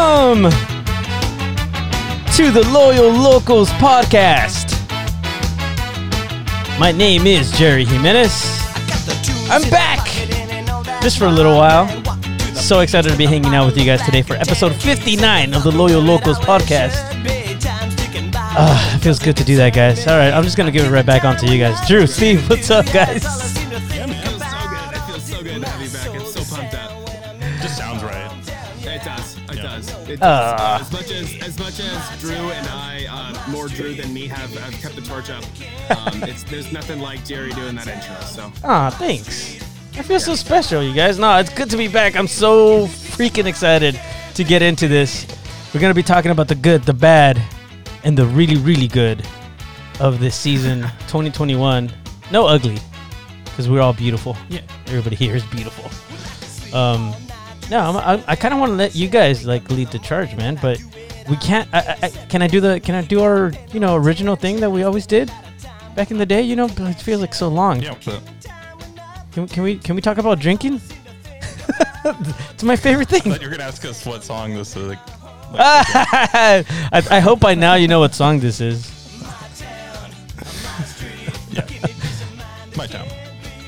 Welcome to the Loyal Locals podcast. My name is Jerry Jimenez. I'm back just for a little while. So excited to be hanging out with you guys today for episode 59 of the Loyal Locals podcast. Ah, it feels good to do that, guys. All right, I'm just gonna give it right back on to you guys. Drew, Steve, what's up, guys? Uh, as much as as much as Drew and I, uh, more Drew than me, have, have kept the torch up. Um, it's there's nothing like Jerry doing that intro. So Ah, thanks. I feel so special, you guys. No, it's good to be back. I'm so freaking excited to get into this. We're gonna be talking about the good, the bad, and the really, really good of this season 2021. No ugly, because we're all beautiful. Yeah. Everybody here is beautiful. Um, no, I'm, I, I kind of want to let you guys like lead the charge, man. But we can't. I, I, I- can I do the? Can I do our you know original thing that we always did back in the day? You know, it feels like so long. Yeah. So, Can, can we can we talk about drinking? it's my favorite thing. but you're gonna ask us what song this is. Like, I, I hope by now you know what song this is. yeah. My town.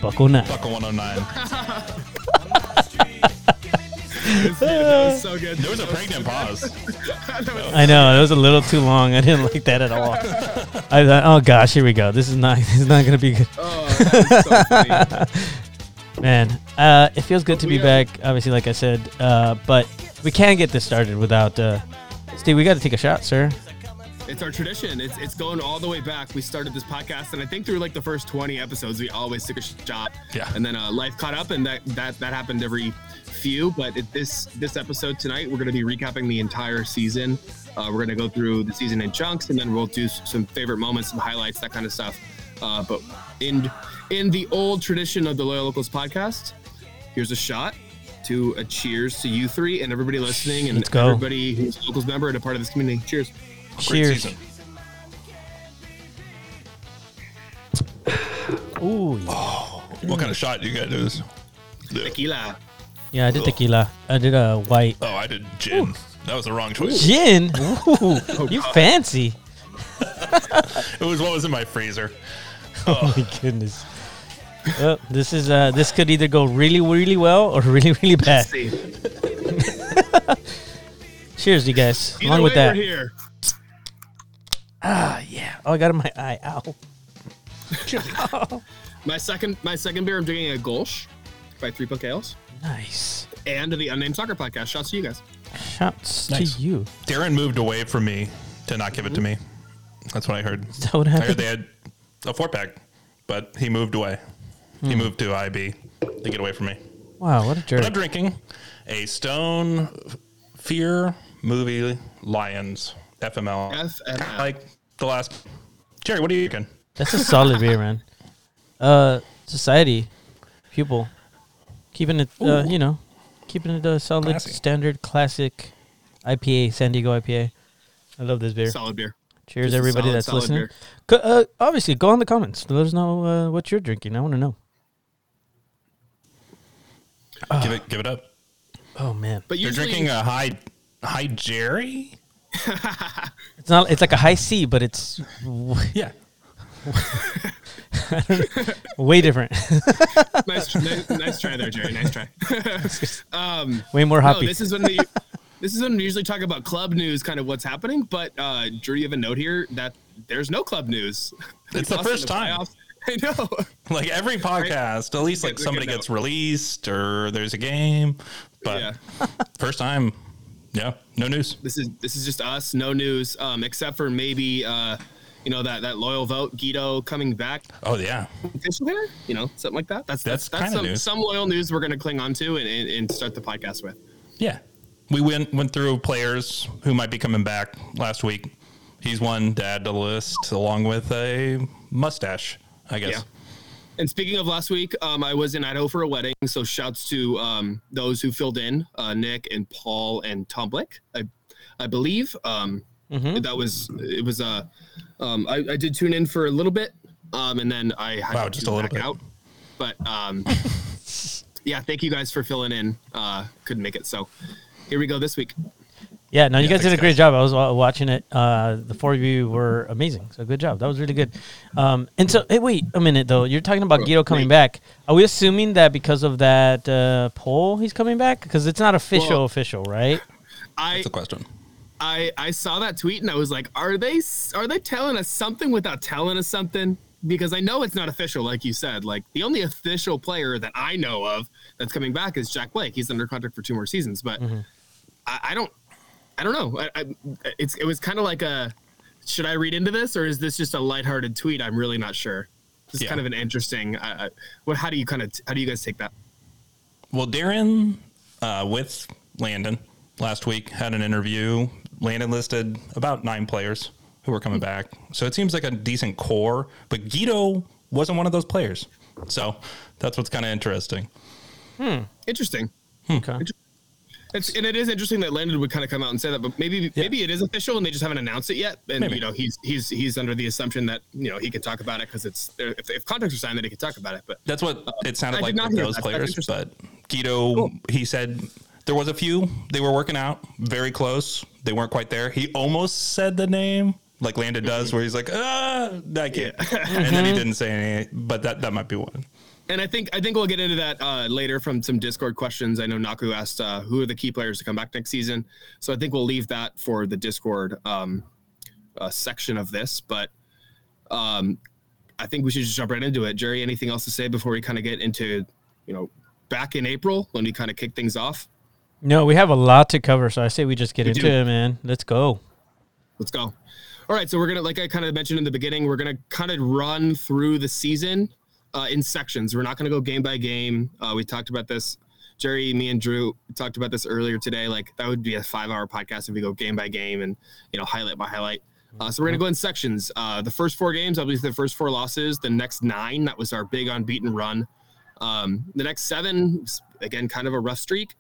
Buckle nut. Buckle 109. that was so good. There was a pregnant pause. I know it was a little too long. I didn't like that at all. I thought, oh gosh, here we go. This is not this is not gonna be good, Oh, so man. Uh, it feels good to be back. Obviously, like I said, uh, but we can't get this started without uh, Steve. We got to take a shot, sir. It's our tradition. It's it's going all the way back. We started this podcast, and I think through like the first 20 episodes, we always took a shot. Yeah. And then uh, life caught up, and that that that happened every few. But it, this this episode tonight, we're going to be recapping the entire season. Uh, we're going to go through the season in chunks, and then we'll do some favorite moments, some highlights, that kind of stuff. Uh, but in in the old tradition of the Loyal Locals podcast, here's a shot. To a cheers to you three and everybody listening, and everybody who's a locals member and a part of this community. Cheers. Great Cheers. season. Ooh, yeah. What kind of shot do you got? Is Tequila. yeah. I did tequila. I did a white oh, I did gin. That was the wrong choice. gin. Ooh, you fancy. It was what was in my freezer. Oh my goodness. Well, this is uh this could either go really really well or really really bad. Cheers, you guys. Either Along with way, that. We're. Ah, yeah. Oh, I got it in my eye. Ow. My second, my second beer, I'm drinking a Kölsch by Three Punk Ales Nice. and the Unnamed Soccer Podcast. Shouts to you guys. Shouts Nice. to you. Darren moved away from me to not give it to me. That's what I heard. Is that what I heard happened? they had a four pack, but he moved away. He moved to IB to get away from me. Wow, what a But I'm drinking a Stone Fear movie Lions FML. FML. Like the last. Jerry, what are you drinking? That's a solid beer, man. Uh, society, people, keeping it, uh, you know, keeping it a solid, Classy. standard, classic IPA, San Diego IPA. I love this beer. Solid beer. Cheers, Just everybody solid, that's solid listening. beer. Co- uh, obviously, go in the comments. Let us know uh, what you're drinking. I want to know. Give it, give it up. Oh man, But You're usually, drinking a high, high Jerry. it's not. It's like a high C, but it's w- Yeah. way different. nice, nice, nice try there, Jerry. Nice try. um, way more no, this is when the. This is when we usually talk about club news, kind of what's happening. But uh, Drew, you have a note here that there's no club news. It's the lost in first time. playoffs. I know. Like every podcast, at least like Good- somebody gets released or there's a game. But Yeah. first time, yeah, no news. this is this is just us, no news, um, except for maybe uh, you know that that loyal vote, Guido coming back Oh yeah, official there, you know, something like that. That's that's That's that's, some, news. some loyal news we're gonna cling on to and, and, and start the podcast with. yeah. We went went through players who might be coming back last week. He's one to add to the list along with a mustache, I guess. Yeah. And speaking of last week, um, I was in Idaho for a wedding, so shouts to um, those who filled in, uh, Nick and Paul and Tom Blick, I, I believe. Um, Mhm. That was it was uh, um, I, I did tune in for a little bit, um, and then I had Wow, to just a little bit. out. But um, yeah, thank you guys for filling in. Uh, couldn't make it, so here we go this week. Yeah, no, you Yeah, guys did a great guys. job. I was watching it. Uh, the four of you were amazing. So good job. That was really good. Um, and so, hey, wait a minute though. You're talking about Guido coming wait. back. Are we assuming that because of that uh, poll, he's coming back? Because it's not official, Well- official, right? I That's the question. I I saw that tweet and I was like, are they are they telling us something without telling us something? Because I know it's not official, like you said. Like the only official player that I know of that's coming back is Jack Blake. He's under contract for two more seasons, but I, I don't I don't know. I, I, it's it was kind of like a should I read into this or is this just a lighthearted tweet? I'm really not sure. This is Yeah. kind of an interesting. Uh, what? How do you kind of how do you guys take that? Well, Darren uh, with Landon last week had an interview. Landon listed about nine players who were coming back. So it seems like a decent core, but Guido wasn't one of those players. So that's what's kind of interesting. Hmm. Interesting. Okay. It's, and it is interesting that Landon would kind of come out and say that, but maybe maybe it is official and they just haven't announced it yet. And Maybe. you know, he's he's he's under the assumption that you know he can talk about it because it's if, if contracts are signed, that he can talk about it. But That's what it uh, sounded I like with those that. Players. But Guido, he said there was a few they were working out very close. They weren't quite there. He almost said the name like Landon does, mm-hmm. where he's like, ah, I can't. and then he mm-hmm. didn't say anything. But that that might be one. And I think I think we'll get into that uh, later from some Discord questions. I know Naku asked uh, who are the key players to come back next season, so I think we'll leave that for the Discord um, uh, section of this. But um, I think we should just jump right into it. Jerry, anything else to say before we kind of get into you know back in April when we kind of kick things off? No, we have a lot to cover, so I say we just get We into do. it, man. Let's go. Let's go. All right, so we're gonna, like I kind of mentioned in the beginning, we're gonna kind of run through the season uh, in sections. We're not gonna go game by game. Uh, we talked about this, Jerry, me, and Drew talked about this earlier today. Like that would be a five-hour podcast if we go game by game and you know highlight by highlight. Uh, so we're gonna go in sections. Uh, the first four games, obviously the first four losses. The next nine, that was our big unbeaten run. Um, the next seven, again, kind of a rough streak,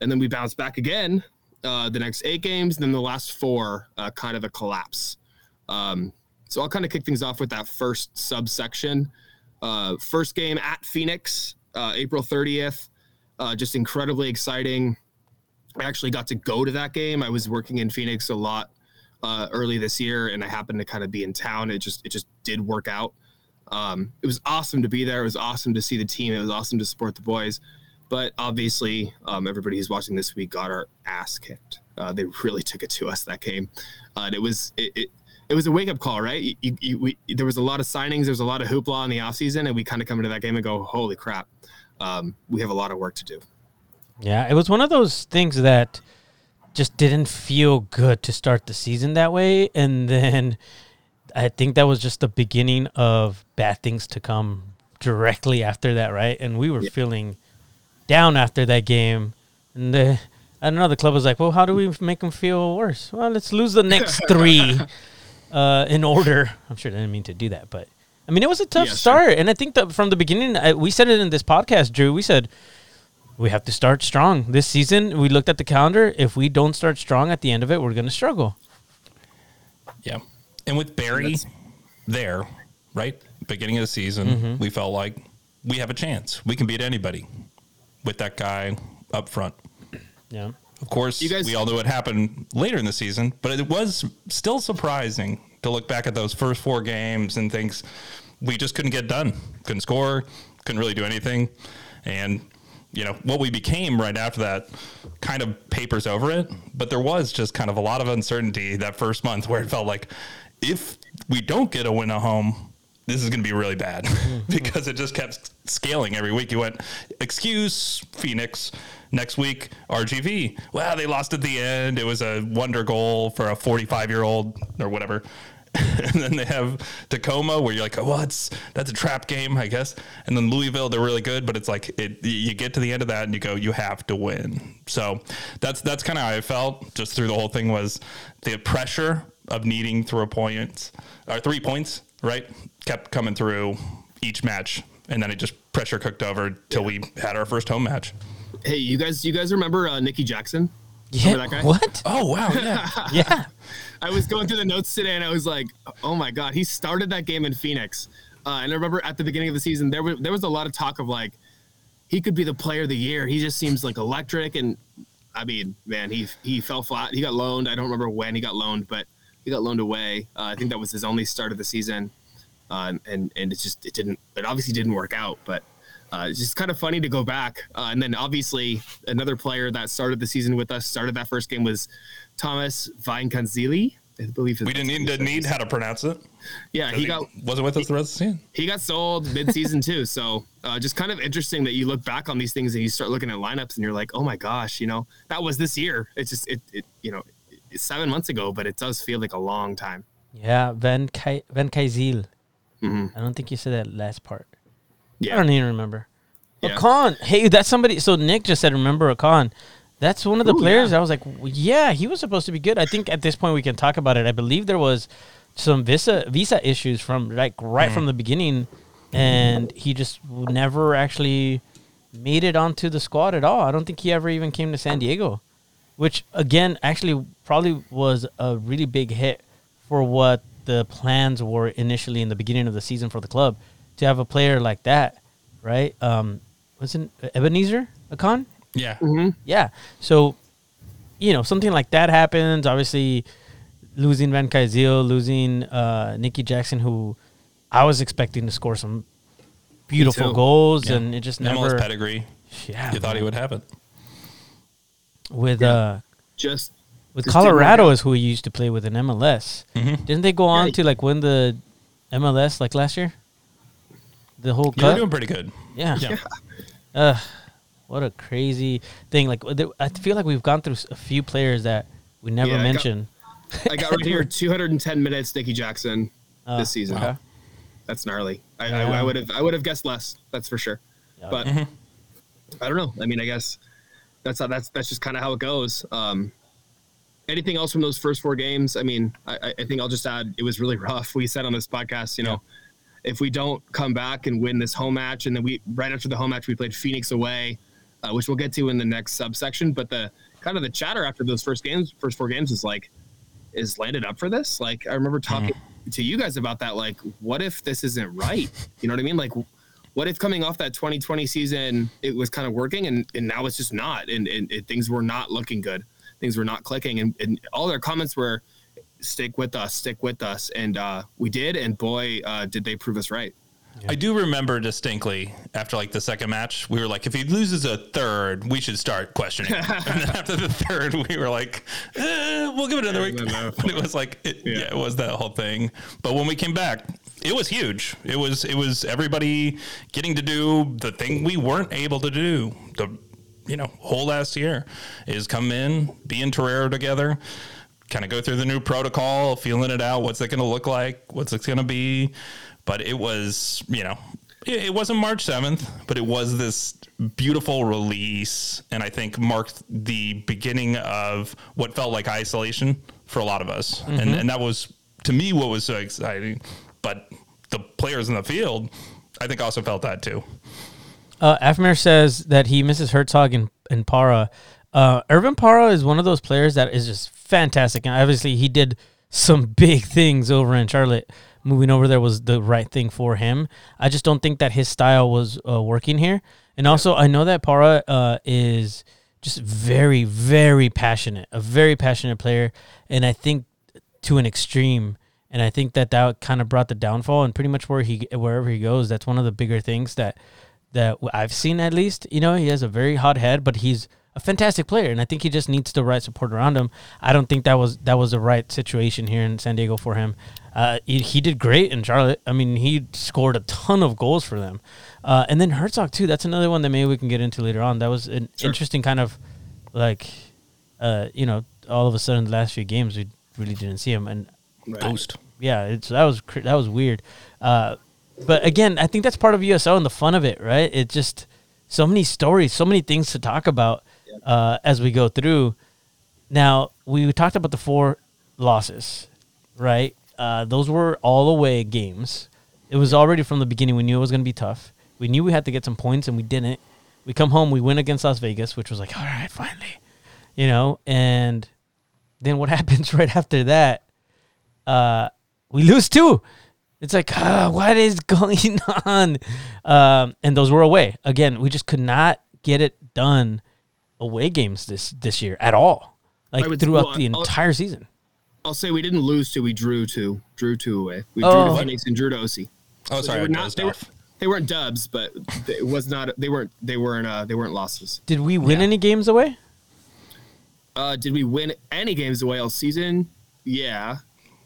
and then we bounce back again. Uh, the next eight games, then the last four, uh, kind of a collapse. Um, so I'll kind of kick things off with that first subsection. Uh, first game at Phoenix, uh, April 30th. Uh, just incredibly exciting. I actually got to go to that game. I was working in Phoenix a lot uh, early this year, and I happened to kind of be in town. It just it just did work out. Um, it was awesome to be there. It was awesome to see the team. It was awesome to support the boys. But obviously, um, everybody who's watching this week got our ass kicked. Uh, they really took it to us that game, uh, and it was it, it, it was a wake up call, right? You, you, we, there was a lot of signings, there was a lot of hoopla in the offseason, and we kind of come into that game and go, "Holy crap, um, we have a lot of work to do." Yeah, it was one of those things that just didn't feel good to start the season that way, and then I think that was just the beginning of bad things to come directly after that, right? And we were feeling down after that game, and the, I don't know. The club was like, "Well, how do we make them feel worse? Well, let's lose the next three uh, in order." I'm sure they didn't mean to do that, but I mean, it was a tough Yeah, sure. start, and I think that from the beginning, I, we said it in this podcast, Drew. We said we have to start strong this season. We looked at the calendar. If we don't start strong at the end of it, we're going to struggle. Yeah. And with Barry That's- there, right? Beginning of the season, Mm-hmm. we felt like we have a chance. We can beat anybody with that guy up front. Yeah. Of course, You guys- we all know what happened later in the season, but it was still surprising to look back at those first four games and things we just couldn't get done. Couldn't score, couldn't really do anything. And, you know, what we became right after that kind of papers over it. But there was just kind of a lot of uncertainty that first month where it felt like if we don't get a win at home, this is going to be really bad because it just kept scaling every week. You went, excuse Phoenix. Next week, RGV. Well, they lost at the end. It was a wonder goal for a 45 year old or whatever. and then they have Tacoma, where you're like, oh, well, it's, that's a trap game, I guess. And then Louisville, they're really good, but it's like it, you get to the end of that and you go, you have to win. So that's that's kind of how I felt just through the whole thing was the pressure of needing through points or three points, right? Kept coming through each match, and then it just pressure cooked over till we had our first home match. Hey, you guys, you guys remember uh, Nikki Jackson? Yeah. Remember that guy? What? Oh wow, yeah, yeah. I was going through the notes today and I was like, oh my god, he started that game in Phoenix. Uh, and I remember at the beginning of the season, there was there was a lot of talk of like he could be the player of the year. He just seems like electric, and I mean, man, he he fell flat. He got loaned. I don't remember when he got loaned, but he got loaned away. Uh, I think that was his only start of the season, uh, and and it just it didn't. It obviously didn't work out, but. Uh, it's just kind of funny to go back, uh, and then obviously another player that started the season with us started that first game was Thomas Vancaeyezeele. I believe we didn't need to need how to pronounce it. Yeah, he got wasn't with us the rest of the season. He got sold mid-season too, so uh, just kind of interesting that you look back on these things and you start looking at lineups and you're like, oh my gosh, you know, that was this year. It's just it, it you know, it's seven months ago, but it does feel like a long time. Yeah, Van Kai- Van Kaizil. Mm-hmm. I don't think you said that last part. Yeah, I don't even remember. Yeah. Akan. Hey, that's somebody. So Nick just said, remember Akan. That's one of the Ooh, players. yeah. I was like, yeah, he was supposed to be good. I think at this point we can talk about it. I believe there was some visa visa issues from like right hmm. from the beginning, and he just never actually made it onto the squad at all. I don't think he ever even came to San Diego, which again actually probably was a really big hit for what the plans were initially in the beginning of the season for the club to have a player like that, right? Um, wasn't Ebenezer Akan? Yeah, Yeah. So, you know, something like that happens. Obviously, losing Van Kajil, losing uh, Nicky Jackson, who I was expecting to score some beautiful goals, Yeah. and it just MLS never. pedigree. Yeah, You thought he would have it. with Yeah. uh just with Just Colorado out. is who he used to play with in MLS. Mhm. Didn't they go on Yeah. to like win the MLS like last year? The whole You're cup. doing pretty good. Yeah. Yeah. Uh, what a crazy thing! Like I feel like we've gone through a few players that we never Yeah, I got- mentioned. I got right here 210 minutes. Nicky Jackson Uh, this season. okay. That's gnarly. I, Yeah. I, I would have I would have guessed less. That's for sure. Yeah. But I don't know. I mean, I guess that's how that's that's just kind of how it goes. Um, anything else from those first four games? I mean, I, I- I think I'll just add it was really rough. We said on this podcast, you know, if we don't come back and win this home match, and then we right after the home match we played Phoenix away, uh, which we'll get to in the next subsection. But the kind of the chatter after those first games, first four games, is like, is landed up for this? Like I remember talking to you guys about that. Like, what if this isn't right? You know what I mean? Like, what if coming off that 2020 season, it was kind of working and, and now it's just not, and, and, and things were not looking good. Things were not clicking, and, and all their comments were, "Stick with us, stick with us," and uh, we did, and boy, uh, did they prove us right. I do remember distinctly after like the second match, we were like, if he loses a third, we should start questioning. and then after the third, we were like, eh, we'll give it another week. No, no, And it was like, it, yeah. Yeah. it was that whole thing. But when we came back, it was huge. It was it was everybody getting to do the thing we weren't able to do. The you know whole last year is come in, be in Torero together, kind of go through the new protocol, feeling it out. What's it going to look like? What's it going to be? But it was, you know, it, it wasn't March 7th, but it was this beautiful release. And I think marked the beginning of what felt like isolation for a lot of us. And, and that was, to me, what was so exciting. But the players in the field, I think, also felt that too. Uh, Afmir says that he misses Herzog and, and Parra. Uh, Irvin Parra is one of those players that is just fantastic. And obviously, he did some big things over in Charlotte. Moving over there was the right thing for him. I just don't think that his style was uh, working here. And also, I know that Parra uh, is just very, very passionate, a very passionate player. And I think to an extreme. And I think that that kind of brought the downfall. And pretty much where he wherever he goes, that's one of the bigger things that that I've seen at least. You know, he has a very hot head, but he's a fantastic player, and I think he just needs the right support around him. I don't think that was that was the right situation here in San Diego for him. Uh, he, he did great in Charlotte. I mean, he scored a ton of goals for them, uh, and then Herzog too. That's another one that maybe we can get into later on. That was an Sure. interesting kind of like, uh, you know, all of a sudden the last few games we really didn't see him, and Right. Ghost. yeah, it's that was cr- that was weird. Uh, but again, I think that's part of USL and the fun of it, right? It just so many stories, so many things to talk about uh, as we go through. Now we talked about the four losses, right? Uh, those were all away games. It was already from the beginning. We knew it was going to be tough. We knew we had to get some points, and we didn't. We come home, we win against Las Vegas, which was like, all right, finally, you know. And then what happens right after that? uh, we lose two. It's like, ah, what is going on? Um, and those were away. Again, we just could not get it done away games this this year at all, like would- throughout well, the I'll- entire season. I'll say we didn't lose to, we drew to, drew two away. We Oh. drew to Phoenix and drew to OC. Oh, So sorry, they were not, they, were, they weren't dubs, but it was not, they weren't, they weren't, uh, they weren't losses. Did we win Yeah. any games away? Uh, did we win any games away all season? Yeah.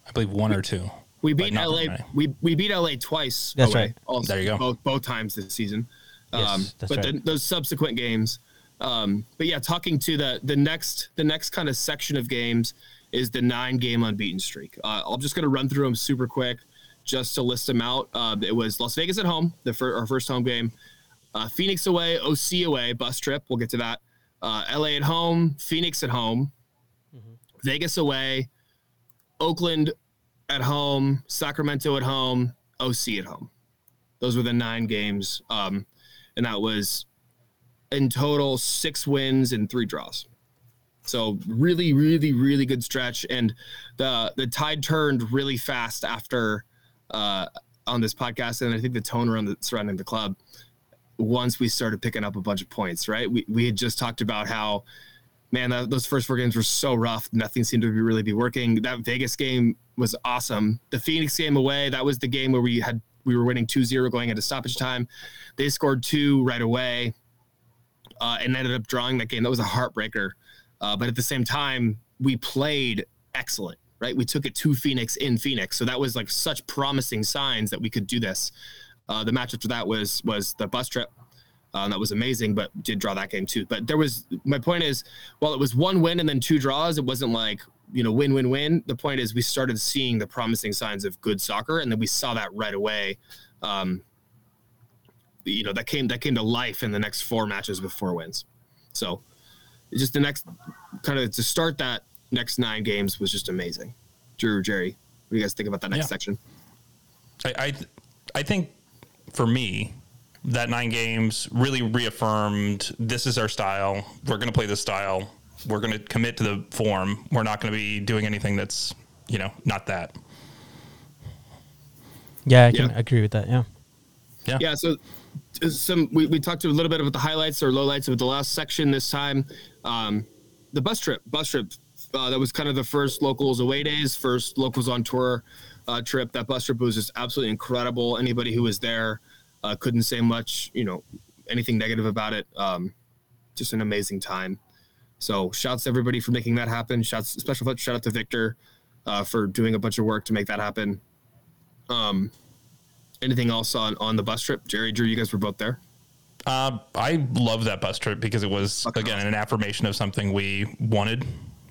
I believe one or two. We beat LA. very. We we beat LA twice. That's away, right. Also, There you go. Both both times this season. Yes, um, that's but right. then those subsequent games. Um, but yeah, talking to the the next the next kind of section of games is the nine game unbeaten streak. Uh, I'm just gonna run through them super quick, just to list them out. Uh, it was Las Vegas at home, the fir- our first home game. Uh, Phoenix away, OC away, bus trip. We'll get to that. Uh, LA at home, Phoenix at home, Vegas away, Oakland at home, Sacramento at home, OC at home. Those were the nine games, um, and that was in total six wins and three draws. So really, really, really good stretch, and the the tide turned really fast after uh, on this podcast, and I think the tone around the surrounding the club once we started picking up a bunch of points. Right, we we had just talked about how man, that, those first four games were so rough. Nothing seemed to be really be working. That Vegas game was awesome. The Phoenix game away, that was the game where we had we were winning 2-0 going into stoppage time. They scored two right away uh, and ended up drawing that game. That was a heartbreaker. Uh, but at the same time, we played excellent. Right, we took it to Phoenix in Phoenix, so that was like such promising signs that we could do this. Uh, the match after that was was the bus trip. Um, that was amazing, but did draw that game too. But there was my point is, while it was one win and then two draws, it wasn't like you know win win win. The point is, we started seeing the promising signs of good soccer, and then we saw that right away. Um, you know that came that came to life in the next four matches with four wins. So, just the next kind of to start that next nine games was just amazing. Drew, Jerry, what do you guys think about that next Yeah. section? I, I I think for me, that nine games really reaffirmed this is our style. We're going to play this style. We're going to commit to the form. We're not going to be doing anything that's you know not that. Yeah, I can Yeah. agree with that. Yeah. Yeah. Yeah, so some we, we talked a little bit about the highlights or lowlights of the last section this time. Um, the bus trip, bus trip, uh, that was kind of the first locals away days, first locals on tour uh, trip. That bus trip was just absolutely incredible. Anybody who was there uh, couldn't say much, you know, anything negative about it. Um, just an amazing time. So shouts to everybody for making that happen. Shouts special shout out to Victor uh, for doing a bunch of work to make that happen. Um, anything else on on the bus trip? Jerry, Drew, you guys were both there. Uh, I love that bus trip because it was Okay. again an affirmation of something we wanted.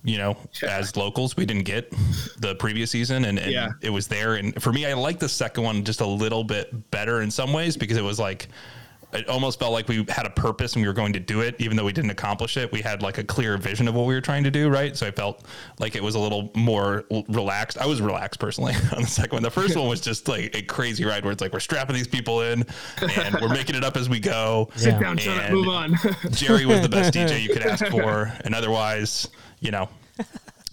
You know, Yeah. as locals, we didn't get the previous season, and, and Yeah. it was there. And for me, I like the second one just a little bit better in some ways because it was like it almost felt like we had a purpose and we were going to do it, even though we didn't accomplish it. We had like a clear vision of what we were trying to do, right? So I felt like it was a little more relaxed. I was relaxed personally on the second one. The first one was just like a crazy ride where it's like we're strapping these people in and we're making it up as we go. Sit Down, shut up, And- move on. Jerry was the best DJ you could ask for, and otherwise, you know,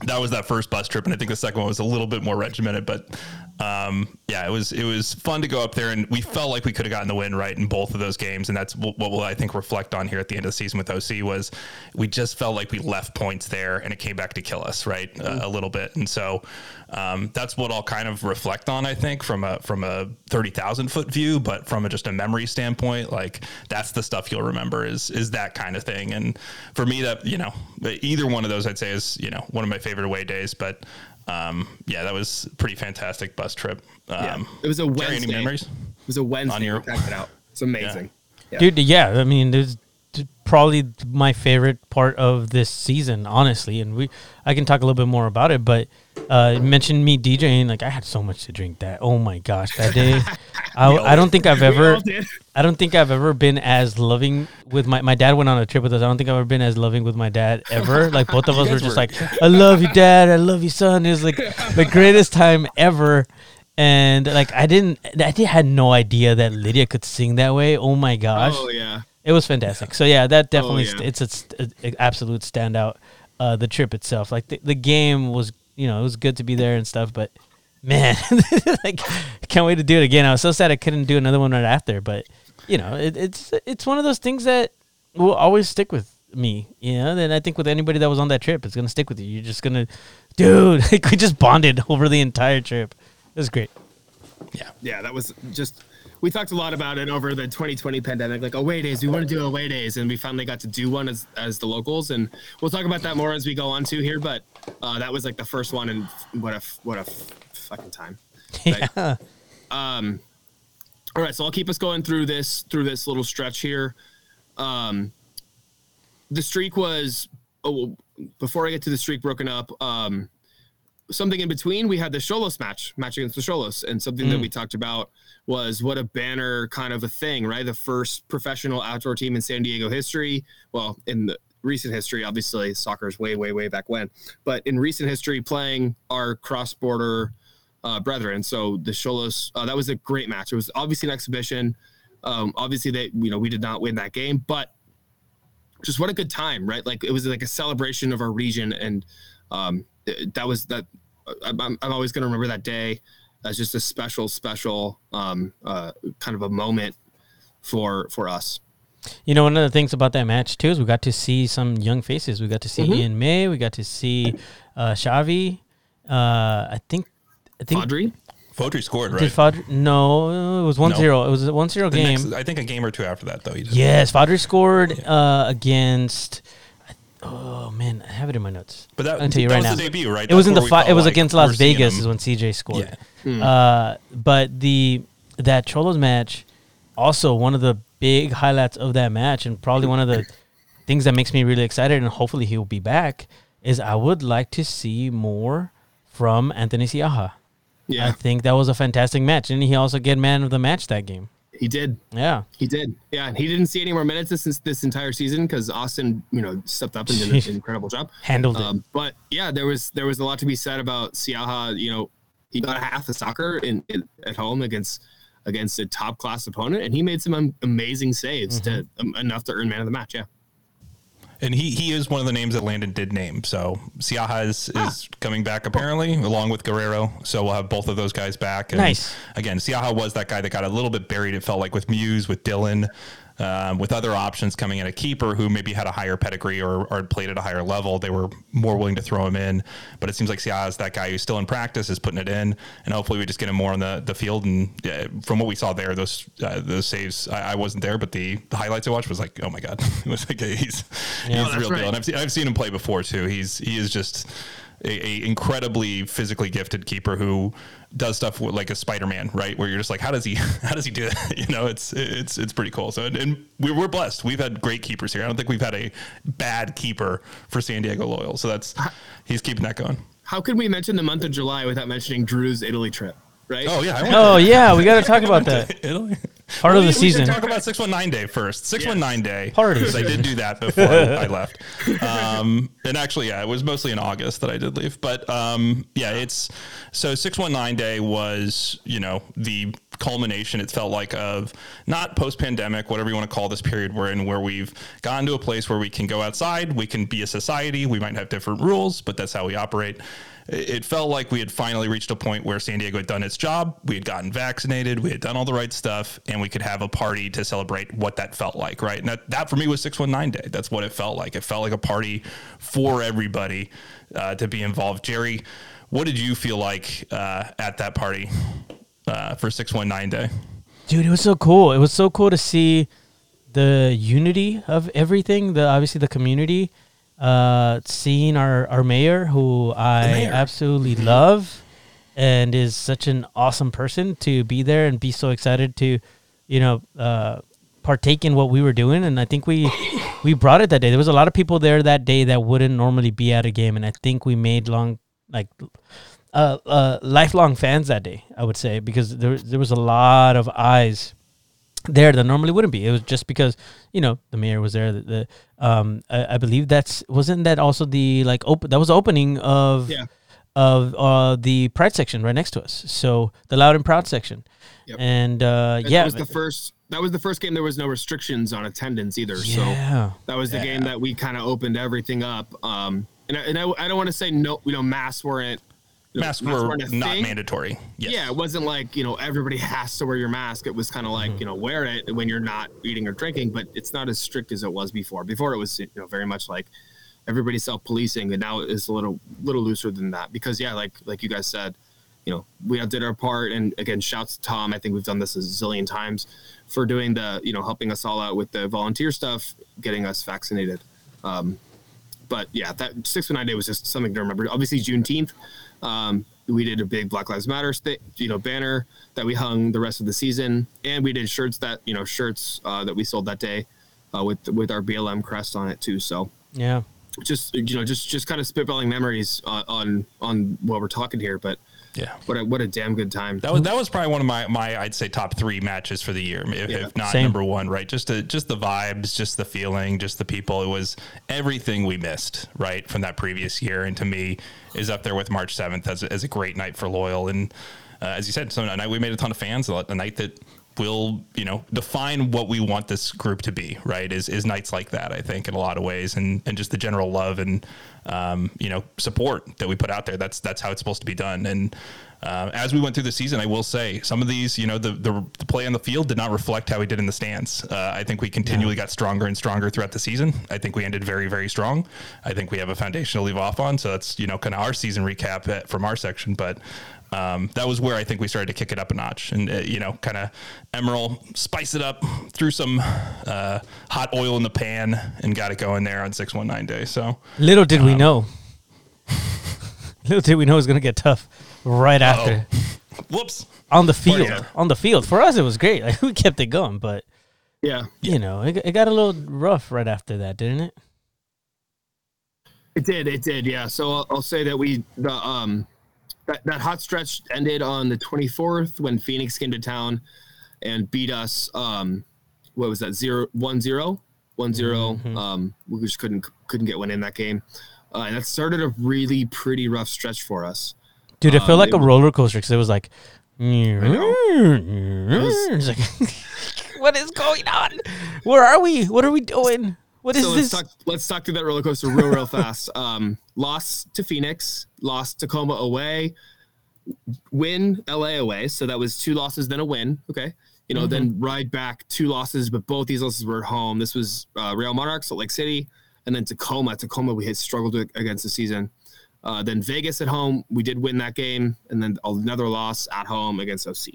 that was that first bus trip, and I think the second one was a little bit more regimented, but um, yeah, it was it was fun to go up there, and we felt like we could have gotten the win right in both of those games, and that's what, we'll I think reflect on here at the end of the season with OC was we just felt like we left points there, and it came back to kill us right? A, a little bit, and so um, that's what I'll kind of reflect on, I think, from a from a thirty thousand foot view, but from a, just a memory standpoint, like that's the stuff you'll remember is is that kind of thing, and for me, that you know, either one of those I'd say is you know one of my favorite away days, but um, yeah, that was pretty fantastic bus trip. Um, Yeah. It was a Wednesday. any memories? It was a Wednesday. On your- Check it out. It's amazing. Yeah. Dude, yeah, I mean, it's probably my favorite part of this season, honestly. And we, I can talk a little bit more about it, but uh, mentioned me DJing. Like, I had so much to drink that. Oh my gosh, that day. I, I don't think I've ever. I don't think I've ever been as loving with my. My dad went on a trip with us. I don't think I've ever been as loving with my dad ever. Like both of us were just like, "I love you, dad. I love you, son." It was like the greatest time ever. And like I didn't, I did, had no idea that Lydia could sing that way. Oh my gosh! Oh yeah. It was fantastic. So yeah, that definitely yeah. st- it's a st- a- a absolute standout. Uh, the trip itself, like the, the game was, you know, it was good to be there and stuff. But man, like can't wait to do it again. I was so sad I couldn't do another one right after. But you know, it, it's it's one of those things that will always stick with me. You know, then I think with anybody that was on that trip, it's gonna stick with you. You're just gonna, dude. Like we just bonded over the entire trip. It was great. Yeah. Yeah, that was just. We talked a lot about it over the 2020 pandemic, like away days. We want to do away days, and we finally got to do one as as the locals. And we'll talk about that more as we go on to here. But uh, that was like the first one, and what a what a fucking time. Right? Yeah. Um, all right, so I'll keep us going through this through this little stretch here. Um, the streak was oh, before I get to the streak broken up. Um, something in between, we had the Xolos match, match against the Xolos, and something that we talked about was what a banner kind of a thing, right? The first professional outdoor team in San Diego history. Well, in the recent history, obviously, soccer is way, way, way back when, but in recent history, playing our cross border uh, brethren. So the Xolos, uh, that was a great match. It was obviously an exhibition. Um, obviously, they, you know, we did not win that game, but just what a good time, right? Like it was like a celebration of our region, and um, that was that. I'm, I'm I'm always going to remember that day as just a special, special um, uh, kind of a moment for for us. You know, one of the things about that match too is we got to see some young faces. We got to see Mhm. Ian May. We got to see uh, Xavi. Uh, I think. I think. Audrey, Fodry scored, Did right? No, it was 1 0. It was a 1 0 game. next- I think a game or two after that, though. He did. Yes, Fadri scored uh, against. Oh man, I have it in my notes. But that, I'll tell you that right was now. the debut, right? It was in the where fi- It was like against Las Vegas. Is when CJ scored. Yeah. Uh, but the that Xolos match, also one of the big highlights of that match, and probably one of the things that makes me really excited, and hopefully he will be back. Is I would like to see more from Anthony Siaha. Yeah. I think that was a fantastic match, and he also get man of the match that game. He did. Yeah, He did. Yeah, he didn't see any more minutes this this entire season because Austin, you know, stepped up and did an incredible job. handled it. Um, but yeah, there was there was a lot to be said about Siaha. You know, he got half the soccer in, in at home against against a top class opponent, and he made some amazing saves to um, enough to earn man of the match. Yeah, And he, he is one of the names that Landon did name. So Siaha is, ah. is coming back apparently, along with Guerrero. So we'll have both of those guys back. And Nice. Again, Siaha was that guy that got a little bit buried. It felt like with Muse, with Dylan, um, with other options coming in a keeper who maybe had a higher pedigree or, or played at a higher level. They were more willing to throw him in. But it seems like Siaha is that guy who's still in practice, is putting it in, and hopefully we just get him more on the, the field. And uh, from what we saw there, those uh, those saves, I, I wasn't there, but the, the highlights I watched was like, oh my god, it was like he's he's the real right. deal. And I've seen I've seen him play before too. He's he is just a, a incredibly physically gifted keeper who does stuff with, like a Spider-Man, right? Where you're just like, how does he how does he do that? You know, it's it's it's pretty cool. So and, and we're, we're blessed. We've had great keepers here. I don't think we've had a bad keeper for San Diego Loyal. So that's he's keeping that going. how could we mention the month of July without mentioning Drew's Italy trip? Right? Oh yeah, I went oh yeah, we got to talk about that. to Italy. Part of the we season. Talk about six one nine day first. Six one nine day Party. because I did do that before I left. Um, and actually, yeah, it was mostly in August that I did leave. But um, yeah, it's so six one nine day was you know the culmination. It felt like of not post pandemic, whatever you want to call this period we're in, where we've gotten to a place where we can go outside, we can be a society. We might have different rules, but that's how we operate it felt like we had finally reached a point where San Diego had done its job. We had gotten vaccinated. We had done all the right stuff, and we could have a party to celebrate what that felt like, right? And that, that for me was 619 Day. That's what it felt like. It felt like a party for everybody uh, to be involved. Jerry, what did you feel like uh, at that party uh, for 619 Day? Dude, it was so cool. It was so cool to see the unity of everything. The obviously the community. Uh, seeing our our mayor, who I mayor. absolutely love, and is such an awesome person to be there and be so excited to, you know, uh, partake in what we were doing. And I think we we brought it that day. There was a lot of people there that day that wouldn't normally be at a game, and I think we made long like uh, uh, lifelong fans that day. I would say because there there was a lot of eyes there that normally wouldn't be. It was just because you know the mayor was there. The, the um, I, I believe that's wasn't that also the like open that was the opening of Yeah. of uh the pride section right next to us. So the loud and proud section, Yep. and uh, yeah, That was the first. That was the first game. There was no restrictions on attendance either. Yeah. So that was the game that we kind of opened everything up. Um, and I, and I, I don't want to say no. You know, masks weren't masks were not thing. mandatory. Yes. Yeah, it wasn't like you know everybody has to wear your mask. It was kind of like mm-hmm. you know wear it when you're not eating or drinking, but it's not as strict as it was before. Before it was you know very much like everybody self policing, and now it's a little little looser than that because yeah, like like you guys said, you know we did our part, and again, shouts to Tom. I think we've done this a zillion times for doing the you know helping us all out with the volunteer stuff, getting us vaccinated. Um, but yeah, that six one nine day was just something to remember. Obviously, Juneteenth, um, we did a big Black Lives Matter, st- you know, banner that we hung the rest of the season, and we did shirts that you know shirts uh, that we sold that day uh, with with our BLM crest on it too. So yeah, just you know, just just kind of spitballing memories uh, on on what we're talking here, but yeah. What a what a damn good time. That was that was probably one of my my I'd say top three matches for the year, if, yeah. if not Same. number one. Right. Just the just the vibes, just the feeling, just the people. It was everything we missed right from that previous year, and to me is up there with March seventh as a, as a great night for Loyal. And uh, as you said, so a night we made a ton of fans. A night that will you know define what we want this group to be right is is nights like that i think in a lot of ways and and just the general love and um, you know support that we put out there that's that's how it's supposed to be done and uh, as we went through the season, I will say some of these, you know, the, the, the play on the field did not reflect how we did in the stands. Uh, I think we continually yeah. got stronger and stronger throughout the season. I think we ended very, very strong. I think we have a foundation to leave off on. So that's, you know, kind of our season recap at, from our section. But um, that was where I think we started to kick it up a notch and, uh, you know, kind of Emeril, spice it up, threw some uh, hot oil in the pan and got it going there on 619 day. So little did um, we know. little did we know it was going to get tough right Uh-oh. after. Whoops. On the field. On the field. For us, it was great. Like, we kept it going, but. Yeah. You know, it, it got a little rough right after that, didn't it? It did. It did. Yeah. So I'll, I'll say that we, the, um, that, that hot stretch ended on the 24th when Phoenix came to town and beat us. Um, what was that? Zero, one, zero, one, zero. Mm-hmm. Um, we just couldn't, couldn't get one in that game. Uh, and that started a really pretty rough stretch for us. Dude, it felt um, like a roller coaster because it was like, was, like what is going on? Where are we? What are we doing? What is so let's? Talk, let's talk through that roller coaster real, real fast. Um, lost to Phoenix, lost Tacoma away, win LA away. So that was two losses, then a win. Okay. You know, mm-hmm. then ride back two losses, but both these losses were at home. This was uh, Real Monarchs, Salt Lake City, and then Tacoma. Tacoma, we had struggled against the season. Uh, then Vegas at home, we did win that game, and then another loss at home against OC.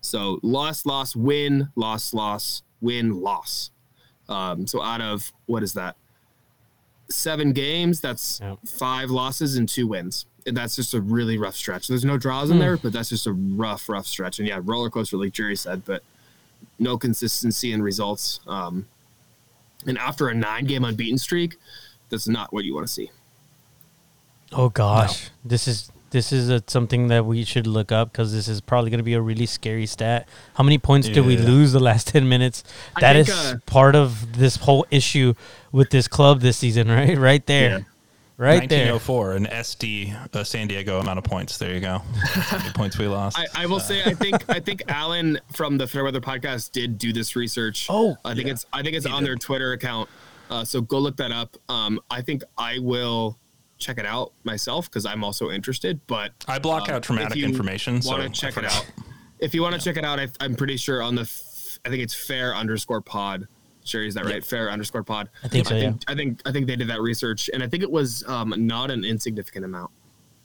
So loss, loss, win, loss, loss, win, loss. Um, so out of what is that? Seven games, that's yep. five losses and two wins. And that's just a really rough stretch. There's no draws in mm. there, but that's just a rough, rough stretch. And yeah, roller coaster, like Jerry said, but no consistency in results. Um, and after a nine game unbeaten streak, that's not what you want to see. Oh gosh, no. this is this is a, something that we should look up because this is probably going to be a really scary stat. How many points yeah. did we lose the last ten minutes? I that think, is uh, part of this whole issue with this club this season, right? Right there. Yeah. Right 1904, there. an SD uh, San Diego amount of points. There you go. points we lost. I, I will say, I think, I think Alan from the Fairweather podcast did do this research. Oh, I think yeah. it's, I think it's he on did. their Twitter account. Uh, so go look that up. Um, I think I will check it out myself because I'm also interested. But I block um, out traumatic information. Want to so check it out? If you want to yeah. check it out, I, am pretty sure on the f- I think it's fair underscore pod. Sherry, is that right? Fair underscore pod. I think so. I think, yeah. I think I think they did that research, and I think it was um, not an insignificant amount.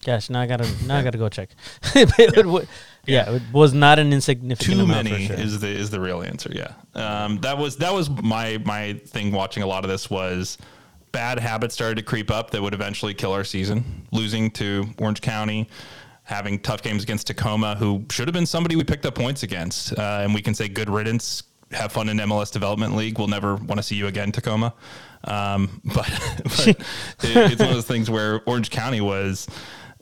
Gosh, now I gotta now I gotta go check. it would, yeah. yeah. it was not an insignificant. Too many sure. is the is the real answer. Yeah, um, that was that was my my thing. Watching a lot of this was bad habits started to creep up that would eventually kill our season. Losing to Orange County, having tough games against Tacoma, who should have been somebody we picked up points against. Uh, and we can say good riddance. Have fun in MLS Development League. We'll never want to see you again, Tacoma. Um, but, but it, it's one of those things where Orange County was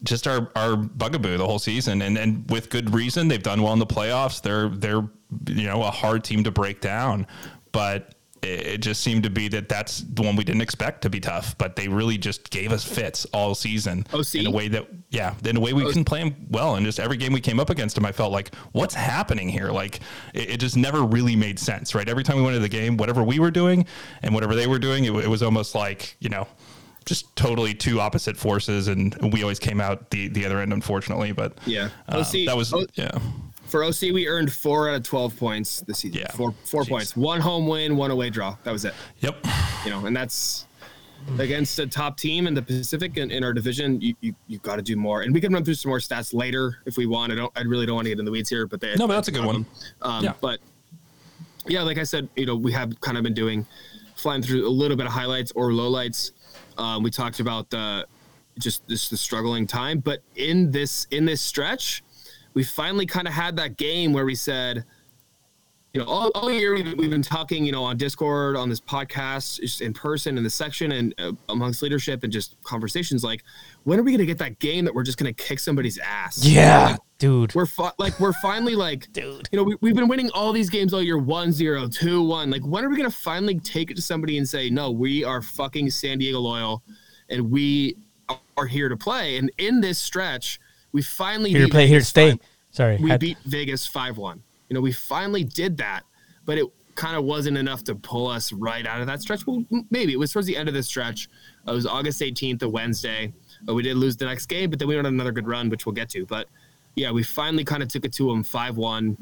just our, our bugaboo the whole season, and and with good reason. They've done well in the playoffs. They're they're you know a hard team to break down, but it just seemed to be that that's the one we didn't expect to be tough, but they really just gave us fits all season OC? in a way that, yeah, in a way we can play them well. And just every game we came up against them, I felt like, what's happening here? Like it, it, just never really made sense, right? Every time we went to the game, whatever we were doing and whatever they were doing, it, it was almost like, you know, just totally two opposite forces, and we always came out the the other end, unfortunately. But Yeah. uh, that was O- yeah. For OC, we earned four out of twelve points this season. Yeah. Four four Jeez. points. One home win, one away draw. That was it. Yep. You know, and that's against a top team in the Pacific in, in our division. You you you got to do more, and we can run through some more stats later if we want. I don't. I really don't want to get in the weeds here, but they, No, but that's a good one. Um, Yeah. But yeah, like I said, you know, we have kind of been doing flying through a little bit of highlights or lowlights. Um, we talked about the just this the struggling time, but in this in this stretch, we finally kind of had that game where we said, you know, all, all year we've, we've been talking, you know, on Discord, on this podcast, just in person in the section and uh, amongst leadership and just conversations like, when are we going to get that game that we're just going to kick somebody's ass? Yeah, dude. We're fi- like we're finally like Dude. you know we, we've been winning all these games all year 1-0 2-1 like when are we gonna finally take it to somebody and say no we are fucking san diego loyal and we are here to play and in this stretch we finally Here beat play, here to stay. five- Sorry. we had- beat vegas 5-1 you know we finally did that but it kind of wasn't enough to pull us right out of that stretch. Well maybe. It was towards the end of the stretch. It was august 18th a wednesday. Uh, we did lose the next game but then we went on another good run which we'll get to. But yeah, we finally kind of took it to them five one.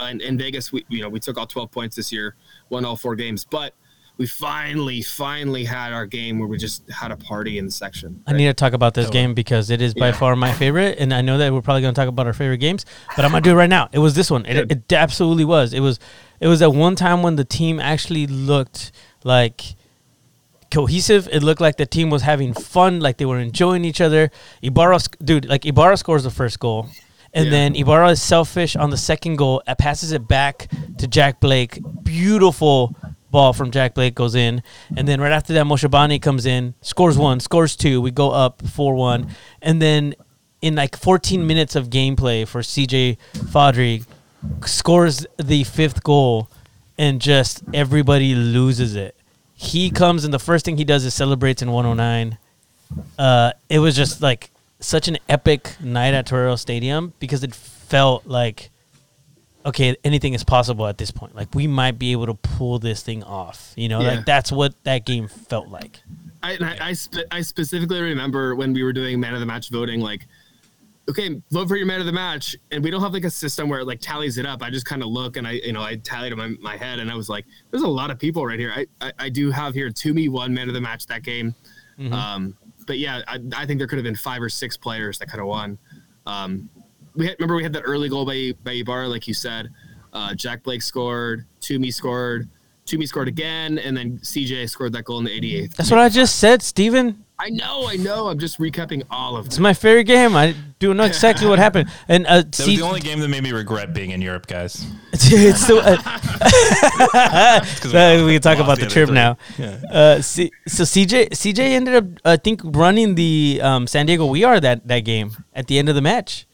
Uh, in, in Vegas, we you know we took all twelve points this year, won all four games, but we finally finally had our game where we just had a party in the section. I need to talk about this Totally. game because it is by Yeah. far my favorite, and I know that we're probably going to talk about our favorite games, but I'm gonna do it right now. It was this one. It, it absolutely was. It was. It was at one time when the team actually looked like cohesive. It looked like the team was having fun, like they were enjoying each other. Ibarra, dude, like Ibarra scores the first goal, and Yeah. then Ibarra is selfish on the second goal. Passes it back to Jack Blake. Beautiful ball from Jack Blake goes in, and then right after that, Moshobane comes in, scores one, scores two. We go up four one, and then in like 14 minutes of gameplay for CJ Fodrey scores the fifth goal and just everybody loses it. He comes and the first thing he does is celebrates in 109. Uh, it was just like such an epic night at Torero Stadium because it felt like okay, anything is possible at this point. Like we might be able to pull this thing off. You know, Yeah. like that's what that game felt like. I I, I, spe- I specifically remember when we were doing man of the match voting, like, okay, vote for your man of the match, and we don't have like a system where it like tallies it up. I just kind of look and I, you know, I tallied in my, my head, and I was like, there's a lot of people right here. I, I, I do have here Tumi one man of the match that game, um, but yeah, I, I think there could have been five or six players that could have won. Um, we had, remember we had that early goal by by Ibarra, like you said. Uh, Jack Blake scored, Tumi scored, Tumi scored again, and then CJ scored that goal in the 88th. That's what I just said, Steven. I know, I know. I'm just recapping all of it. It's my favorite game. I do know exactly what happened. And uh, That see, was the only game that made me regret being in Europe, guys. it's so, uh, 'Cause Uh, we can talk about the other trip three. now. Yeah. Uh, C- so CJ CJ ended up I think running the um, San Diego We Are that that game at the end of the match.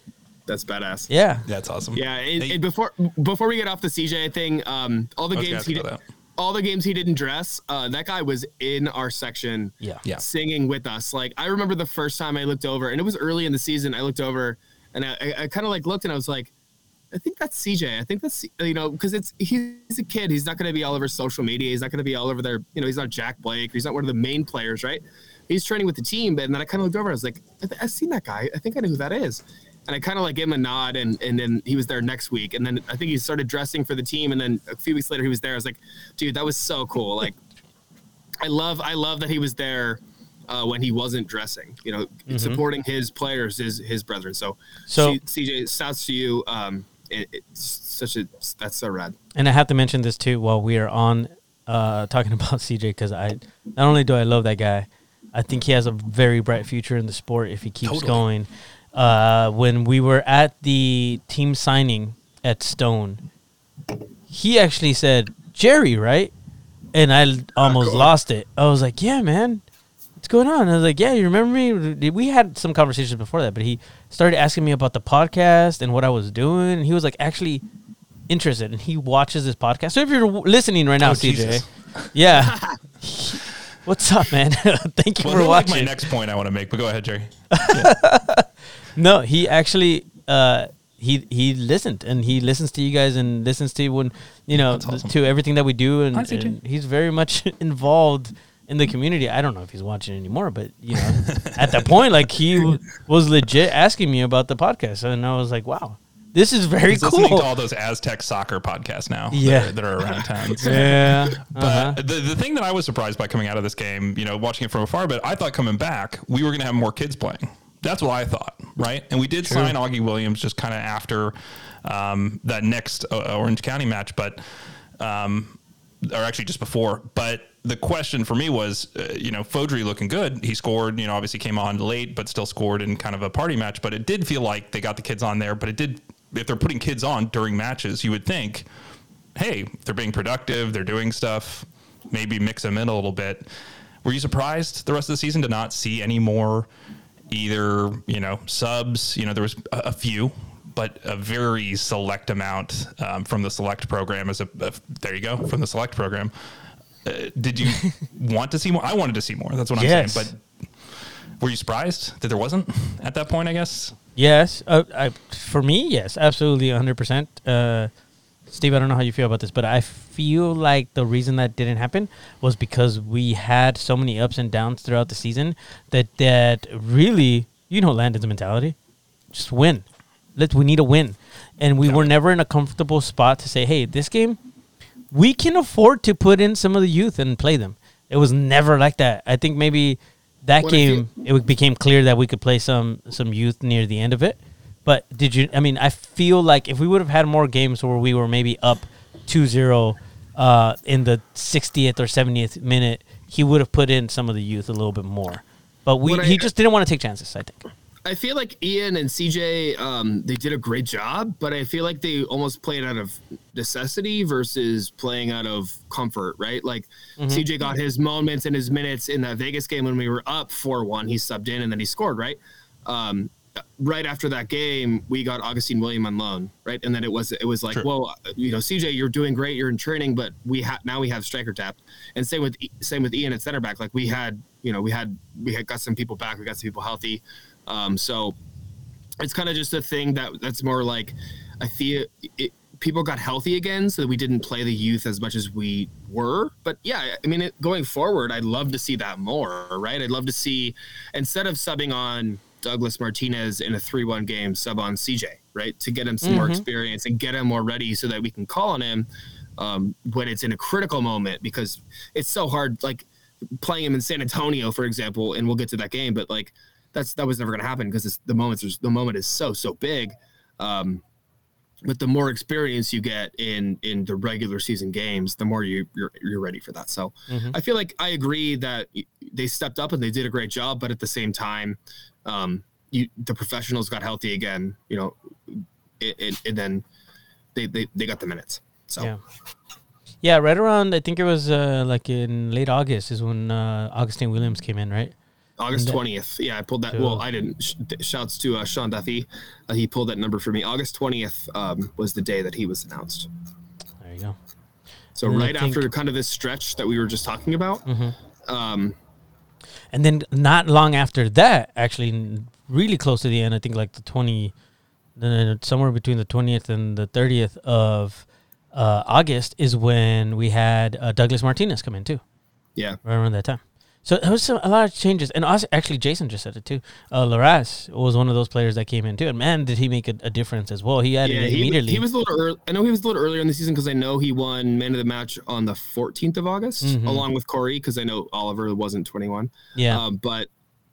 That's badass. Yeah. That's awesome. Yeah, and, and before before we get off the CJ thing, um, all the games he did, that. all the games he didn't dress, uh, that guy was in our section, Yeah. Yeah. singing with us. Like I remember the first time I looked over, and it was early in the season. I looked over, and I, I, I kind of like looked, and I was like, I think that's CJ. I think that's you know because it's he's a kid. He's not going to be all over social media. He's not going to be all over there. You know, he's not Jack Blake. He's not one of the main players, right? He's training with the team, and then I kind of looked over. And I was like, I I've seen that guy. I think I know who that is. And I kind of like gave him a nod, and and then he was there next week, and then I think he started dressing for the team, and then a few weeks later he was there. I was like, dude, that was so cool. Like, I love I love that he was there uh, when he wasn't dressing. You know, supporting his players, his his brethren. So, So- C- CJ, shouts to you. Um, it, it's such a that's so rad. And I have to mention this too while we are on uh, talking about CJ because I not only do I love that guy, I think he has a very bright future in the sport if he keeps Totally. going. Uh, when we were at the team signing at Stone, he actually said Jerry, right? And I l- almost cool. lost it. I was like, "Yeah, man, what's going on?" I was like, "Yeah, you remember me? We had some conversations before that, but he started asking me about the podcast and what I was doing. And he was like, actually." interested and he watches this podcast. So if you're listening right now, Oh, CJ, Jesus. yeah, what's up, man? Thank you Well, for that's like my next point I want to make, but go ahead, Jerry. no, he actually uh, he he listened and he listens to you guys and listens to when you know awesome. to everything that we do and, and he's very much involved in the community. I don't know if he's watching anymore, but you know, at that point, like he w- was legit asking me about the podcast, and I was like, wow, this is very He's listening cool. to all those Aztec soccer podcasts now. Yeah. that are, that are around town. So. yeah, But uh-huh. the, the thing that I was surprised by coming out of this game, you know, watching it from afar, but I thought coming back, we were going to have more kids playing. That's what I thought, right? And we did sign Augie Williams just kind of after um, that next uh, Orange County match, but, um, or actually just before. But the question for me was, uh, you know, Fodrey looking good. He scored, you know, obviously came on late, but still scored in kind of a party match. But it did feel like they got the kids on there, but it did, if they're putting kids on during matches, you would think, hey, they're being productive, they're doing stuff, maybe mix them in a little bit. Were you surprised the rest of the season to not see any more either, you know, subs? You know, there was a, a few, but a very select amount um, from the select program as a, a there you go, from the select program. Uh, did you want to see more? I wanted to see more. That's what I'm Yes. saying. But were you surprised that there wasn't at that point, I guess? Yes, uh, I, for me, yes, absolutely, hundred percent. Steve, I don't know how you feel about this, but I feel like the reason that didn't happen was because we had so many ups and downs throughout the season that that really, you know, Landon's mentality, just win. Let we need a win, and we were never in a comfortable spot to say, hey, this game, we can afford to put in some of the youth and play them. It was never like that. I think maybe that What game it became clear that we could play some some youth near the end of it. But did you? I mean, I feel like if we would have had more games where we were maybe up 2-0 uh, in the 60th or 70th minute, he would have put in some of the youth a little bit more. But we I- he just didn't want to take chances. I think. I feel like Ian and CJ, um, they did a great job, but I feel like they almost played out of necessity versus playing out of comfort, right? Like CJ got his moments and his minutes in that Vegas game when we were up 4 1. He subbed in and then he scored, right? Um, right after that game, we got Augustine William on loan, right? And then it was it was like, Sure. well, you know, CJ, you're doing great, you're in training, but we have now we have striker tapped, and same with same with Ian at center back. Like we had, you know, we had we had got some people back, we got some people healthy, um, so it's kind of just a thing that that's more like I feel it, people got healthy again, so that we didn't play the youth as much as we were. But yeah, I mean, it, going forward, I'd love to see that more, right? I'd love to see instead of subbing on Douglas Martinez in a three-one game, sub on CJ, right, to get him some more experience and get him more ready, so that we can call on him um, when it's in a critical moment because it's so hard, like playing him in San Antonio, for example, and we'll get to that game, but like that's that was never going to happen because the moments the moment is so so big. Um, but the more experience you get in in the regular season games, the more you you're, you're ready for that. So I feel like I agree that they stepped up and they did a great job, but at the same time, um, you the professionals got healthy again, you know, and, and, and then they, they they got the minutes. So Yeah. Yeah, right around I think it was uh, like in late August is when uh, Augustine Williams came in, right? August twentieth. Yeah, I pulled that. So- Well, I didn't. Sh- shouts to uh, Sean Duffy. Uh, he pulled that number for me. August twentieth um, was the day that he was announced. There you go. So And right think- Mm-hmm. after kind of this stretch that we were just talking about. Um, And then not long after that, actually, really close to the end, I think like the twenty, somewhere between the twentieth and the thirtieth of uh, August is when we had uh, Douglas Martinez come in too, yeah, right around that time. So it was some, a lot of changes, and also, actually Jason just said it too. Uh, Laras was one of those players that came in too, and man, did he make a, a difference as well. He added yeah. He, immediately. he was a little early. I know he was a little earlier in the season because I know he won man of the match on the fourteenth of August Mhm. along with Corey because I know Oliver wasn't twenty one. yeah, Um, but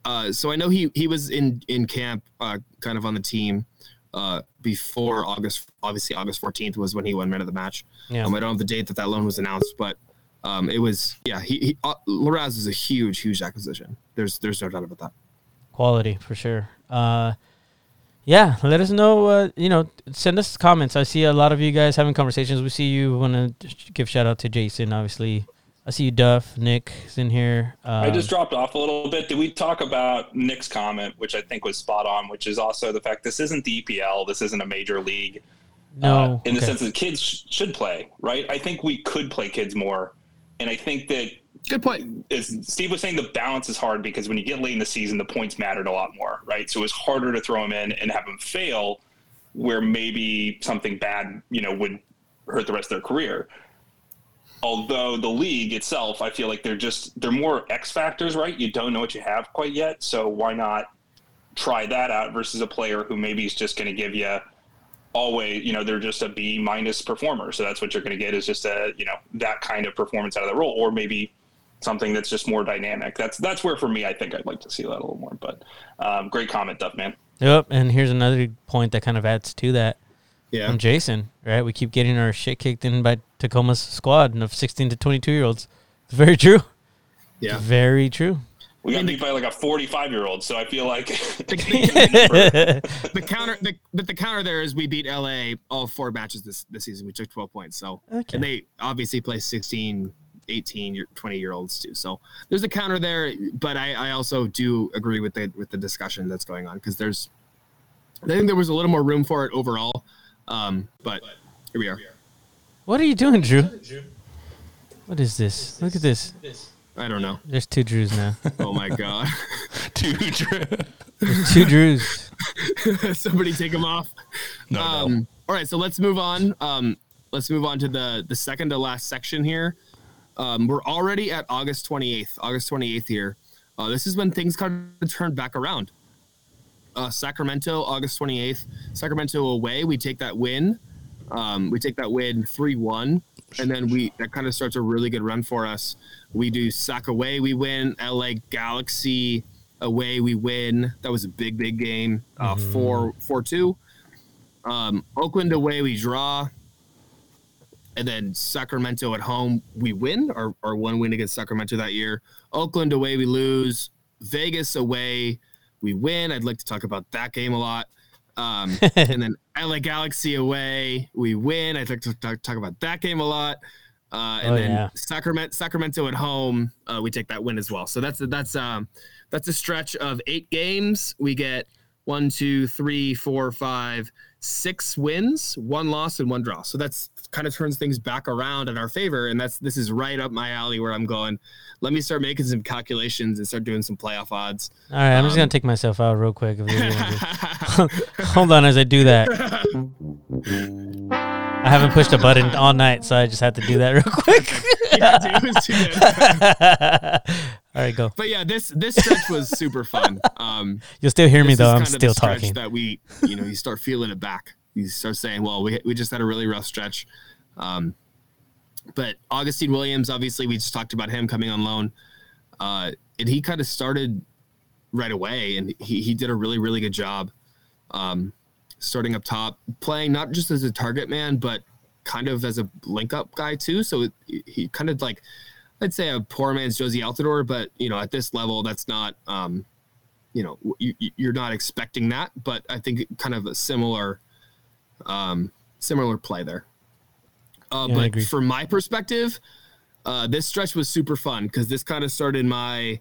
uh, so I know he he was in in camp, uh, kind of on the team uh, before August. Obviously, August fourteenth was when he won man of the match. yeah. Um, I don't have the date that that loan was announced, but um, it was yeah. He, he uh, Laraz is a huge huge acquisition. There's there's no doubt about that. quality for sure. Uh, yeah, let us know. Uh, you know, send us comments. I see a lot of you guys having conversations. We see you. Want to give shout out to Jason, obviously. I see you, Duff. Nick is in here. Uh, I just dropped off a little bit. Did we talk about Nick's comment, which I think was spot on, which is also the fact this isn't the EPL, this isn't a major league. no uh, in the sense that kids sh- should play, right? I think we could play kids more, and I think that Good point. as Steve was saying, the balance is hard because when you get late in the season, the points mattered a lot more, right? So it was harder to throw them in and have them fail, where maybe something bad, you know, would hurt the rest of their career. although the league itself, I feel like they're just they're more X factors, right? You don't know what you have quite yet, so why not try that out versus a player who maybe is just going to give you always, you know, they're just a B minus performer, so that's what you're going to get is just a you know that kind of performance out of the role, or maybe something that's just more dynamic. That's that's where for me, I think I'd like to see that a little more. But um, great comment, Duff man. Yep, and here's another point that kind of adds to that. Yeah. From Jason, right? We keep getting our shit kicked in by Tacoma's squad of 16 to 22 year olds. It's very true. Yeah. Very true. We got beat by like a 45 year old, so I feel like the, the counter, the, but the counter there is we beat LA all four matches this this season. We took 12 points. So, Okay. and they obviously play 16, 18, year- 20 year olds too. So there's a counter there, but I, I also do agree with the with the discussion that's going on because there's, I think there was a little more room for it overall. Um, but here we are. What are you doing, Drew? What is this? Look at this. I don't know. There's two Drews now. Oh my god. two Drews. There's two Drews. Somebody take them off. No, no. Um, all right, so let's move on. Um, let's move on to the the second to last section here. Um, we're already at August 28th. August 28th here. Uh, this is when things kind of turn back around. Uh, Sacramento, August 28th. Sacramento away. We take that win. Um, we take that win 3 1. And then we that kind of starts a really good run for us. We do Sac away, we win. LA Galaxy away, we win. That was a big, big game. Uh, 4 4 2. Um, Oakland away, we draw. And then Sacramento at home, we win, Our, or one win against Sacramento that year. Oakland away, we lose. Vegas away, we win. I'd like to talk about that game a lot. Um, and then LA Galaxy away, we win. Like to talk, talk about that game a lot. Uh, and Oh, then yeah. Sacramento, Sacramento at home, uh, we take that win as well. So that's that's um that's a stretch of eight games. We get one, two, three, four, five, six wins, one loss, and one draw. So that's kind of turns things back around in our favor. And that's this is right up my alley where I'm going. Let me start making some calculations and start doing some playoff odds. All right, I'm just gonna take myself out real quick. If you want to. Hold on as I do that. I haven't pushed a button all night, so I just had to do that real quick. Yeah, dude, it was too good. all right, go. But yeah, this this stretch was super fun. Um, You'll still hear me though. I'm kind of the still talking. That we, you know, you start feeling it back. You start saying, "Well, we we just had a really rough stretch." Um, but Augustine Williams, obviously, we just talked about him coming on loan, uh, and he kind of started right away, and he he did a really really good job, um, starting up top, playing not just as a target man, but kind of as a link up guy too. So it, he kind of like. I'd say a poor man's Jozy Altidore, but you know, at this level, that's not um, you know you- you're not expecting that but i think kind of a similar um similar play there uh Yeah, but from my perspective uh this stretch was super fun because this kind of started my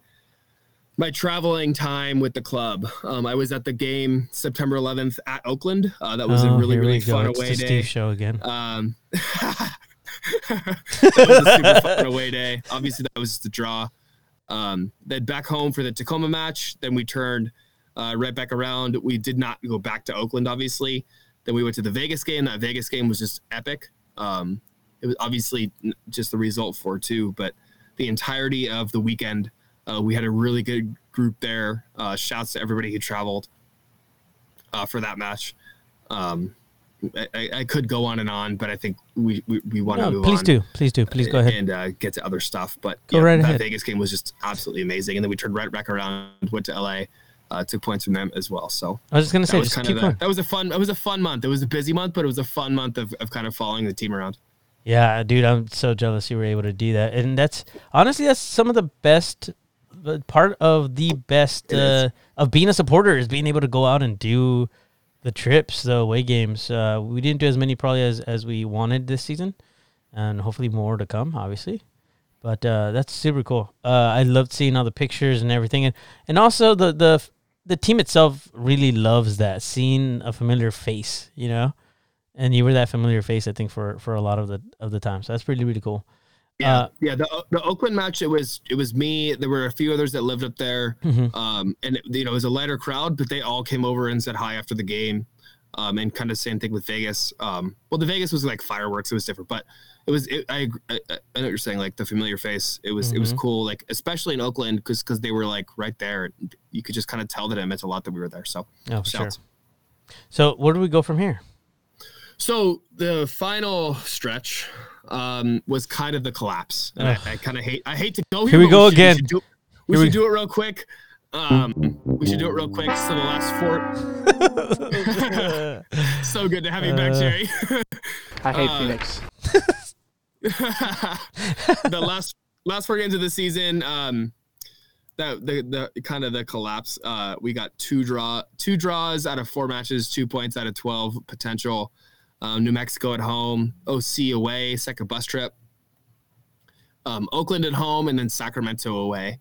my traveling time with the club um i was at the game september 11th at oakland uh that was a Oh, really we really go. fun It's away the day Steve show again. um, that was a super fun away day. Obviously, that was just a draw. Um, then back home for the Tacoma match. Then we turned uh, right back around. We did not go back to Oakland, obviously. Then we went to the Vegas game. That Vegas game was just epic. Um, it was obviously just the result for two, but the entirety of the weekend, uh, we had a really good group there. Uh, shouts to everybody who traveled uh, for that match. Um, I- I, could go on and on, but I think we we, we want to No, move please on do, please do, please go ahead. and uh, get to other stuff. But Go yeah, right that ahead. Vegas game was just absolutely amazing, and then we turned right back around, went to LA, uh, took points from them as well. So I was just gonna say, was just kind keep of going. that was a fun. It was a fun month. It was a busy month, but it was a fun month of, of kind of following the team around. Yeah, dude, I'm so jealous you were able to do that, and that's honestly that's some of the best uh, part of the best uh, of being a supporter is being able to go out and do the trips, the away games. Uh, we didn't do as many probably as as we wanted this season, and hopefully more to come, obviously. But uh, that's super cool. Uh, I loved seeing all the pictures and everything, and and also the the the team itself really loves that seeing a familiar face, you know. And you were that familiar face, I think, for for a lot of the of the time. So that's really really cool. Yeah, Uh, yeah. The the Oakland match, it was it was me. There were a few others that lived up there, Mhm. um, and it, you know it was a lighter crowd, but they all came over and said hi after the game, um, and kind of same thing with Vegas. Um, well, the Vegas was like fireworks; it was different, but it was. It, I, I I know what you're saying. Like the familiar face. It was. Mm-hmm. It was mm-hmm. cool. Like especially in Oakland because because they were like right there. You could just kind of tell that it meant a lot that we were there. So oh sure. So where do we go from here? So the final stretch um, was kind of the collapse. And I, I kind of hate. I hate to go here. Here we go we again. we should, do, we should we... do it real quick. Um, we should do it real quick. So the last four. so good to have you back, uh, Jerry. I hate uh, Phoenix. the last last four games of the season, um, that the the kind of the collapse. Uh, we got two draw two draws out of four matches, two points out of twelve potential. Um, New Mexico at home, OC away, second bus trip. Um, Oakland at home, and then Sacramento away.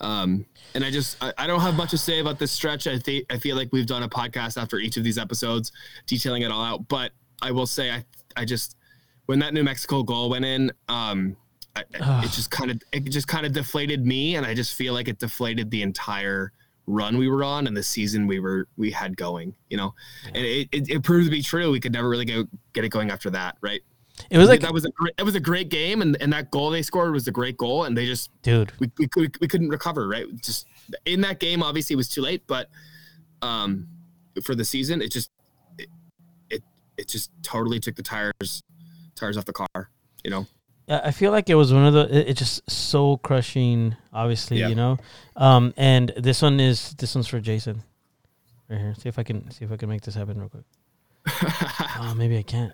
Um, and I just I, I, don't have much to say about this stretch. I think I feel like we've done a podcast after each of these episodes, detailing it all out. But I will say I I just when that New Mexico goal went in, um, I, it just kind of it just kind of deflated me, and I just feel like it deflated the entire run we were on and the season we were we had going. You know, yeah. and it, it, it proved to be true. We could never really go get it going after that, right? It was like that was a great, it was a great game, and, and that goal they scored was a great goal, and they just dude we we, we, we couldn't recover right. Just in that game, obviously it was too late, but um, for the season, it just it, it it just totally took the tires tires off the car. You know. Yeah, I feel like it was one of the. it's it just so crushing. Obviously, yeah. you know. Um, and this one is this one's for Jason. Right here. See if I can see if I can make this happen real quick. oh, maybe I can't.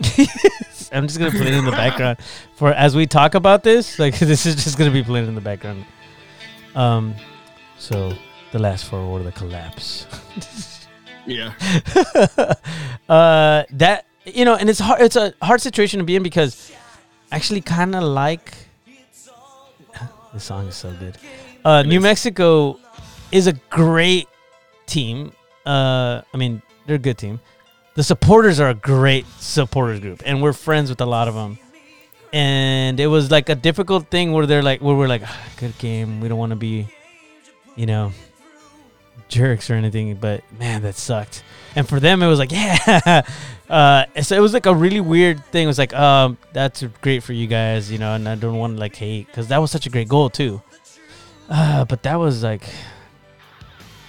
I'm just gonna play it in the background for as we talk about this. Like this is just gonna be playing in the background. Um, so the last four were the collapse. Yeah. uh, that you know, and it's hard. It's a hard situation to be in because I actually kind of like. the song is so good. Uh, New Mexico is a great team. Uh, I mean, they're a good team the supporters are a great supporters group, and we're friends with a lot of them. And it was like a difficult thing where they're like, where we're like, ah, good game. We don't want to be, you know, jerks or anything, but man, that sucked. And for them, it was like, yeah. Uh, so it was like a really weird thing. It was like, um, that's great for you guys, you know, and I don't want to like hate because that was such a great goal too. Uh, but that was like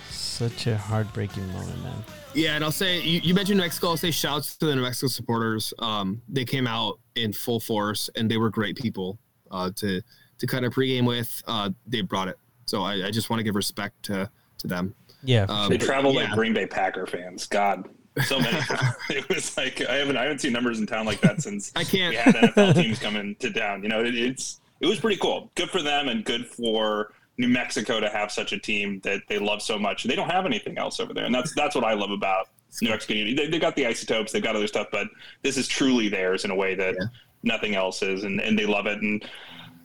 such a heartbreaking moment, man. Yeah, and I'll say you, you, mentioned New Mexico. I'll say shouts to the New Mexico supporters. Um, they came out in full force, and they were great people uh, to to kind of pregame with. Uh, they brought it, so I, I just want to give respect to to them. Yeah, um, they travel yeah. like Green Bay Packer fans. God, so many. it was like I haven't I haven't seen numbers in town like that since I can't. We had NFL teams coming to town. You know, it, it's it was pretty cool. Good for them, and good for New Mexico to have such a team that they love so much. They don't have anything else over there, and that's that's what I love about New Mexico. They, they got the isotopes, they've got other stuff, but this is truly theirs in a way that yeah. nothing else is, and, and they love it. And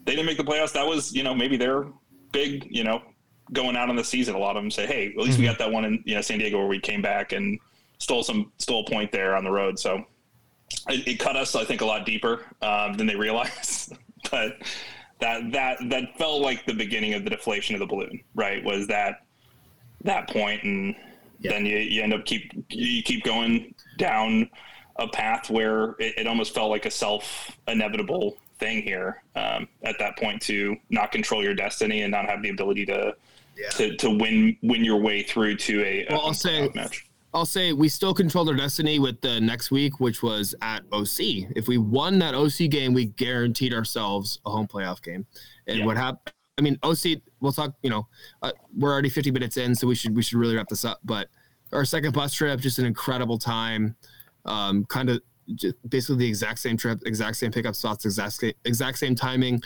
they didn't make the playoffs. That was you know maybe their big you know going out on the season. A lot of them say, hey, at least mm-hmm. we got that one in you know San Diego where we came back and stole some stole a point there on the road. So it, it cut us, I think, a lot deeper um, than they realized, but that that that felt like the beginning of the deflation of the balloon, right? Was that that point, and yeah. then you, you end up keep you keep going down a path where it, it almost felt like a self inevitable thing here um, at that point to not control your destiny and not have the ability to yeah. to, to win win your way through to a, well, a I'll say, match. I'll say we still controlled our destiny with the next week, which was at OC. If we won that OC game, we guaranteed ourselves a home playoff game. And yeah. what happened? I mean, OC. We'll talk. You know, uh, we're already 50 minutes in, so we should we should really wrap this up. But our second bus trip, just an incredible time. Um, kind of basically the exact same trip, exact same pickup spots, exact exact same timing.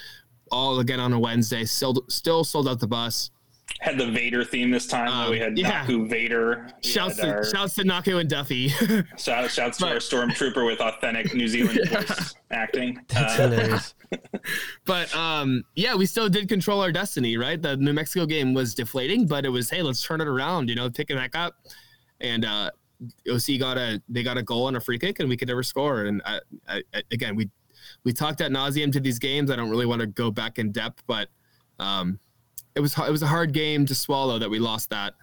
All again on a Wednesday. Still still sold out the bus had the Vader theme this time. Um, we had yeah. Naku Vader. shouts to, our, shouts to Naku and Duffy. shout, shouts to our stormtrooper with authentic New Zealand yeah. voice acting. That's uh, hilarious. but um, yeah, we still did control our destiny, right? The New Mexico game was deflating, but it was hey, let's turn it around. You know, pick it back up, and uh, OC got a they got a goal on a free kick, and we could never score. And I, I, again, we we talked at nauseum to these games. I don't really want to go back in depth, but um, it was it was a hard game to swallow that we lost that.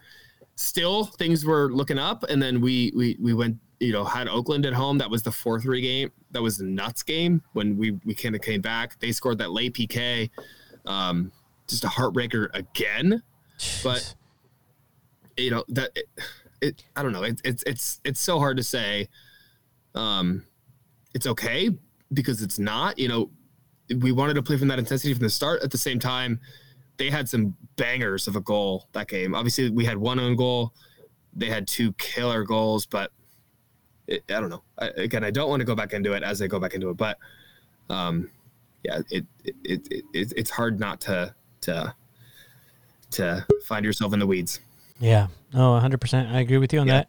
Still, things were looking up, and then we we we went you know, had Oakland at home. That was the four three game. That was the nuts game when we we kind of came back. They scored that late PK. Um, just a heartbreaker again. But you know that it, it I don't know. It, it's it's it's so hard to say. Um, it's okay because it's not. You know, we wanted to play from that intensity from the start. At the same time, they had some bangers of a goal that game. Obviously, we had one own goal. They had two killer goals, but it, I don't know. I, again, I don't want to go back into it as I go back into it, but um, yeah, it, it, it, it it's hard not to to to find yourself in the weeds. Yeah. No, 100%. I agree with you on Yeah. that.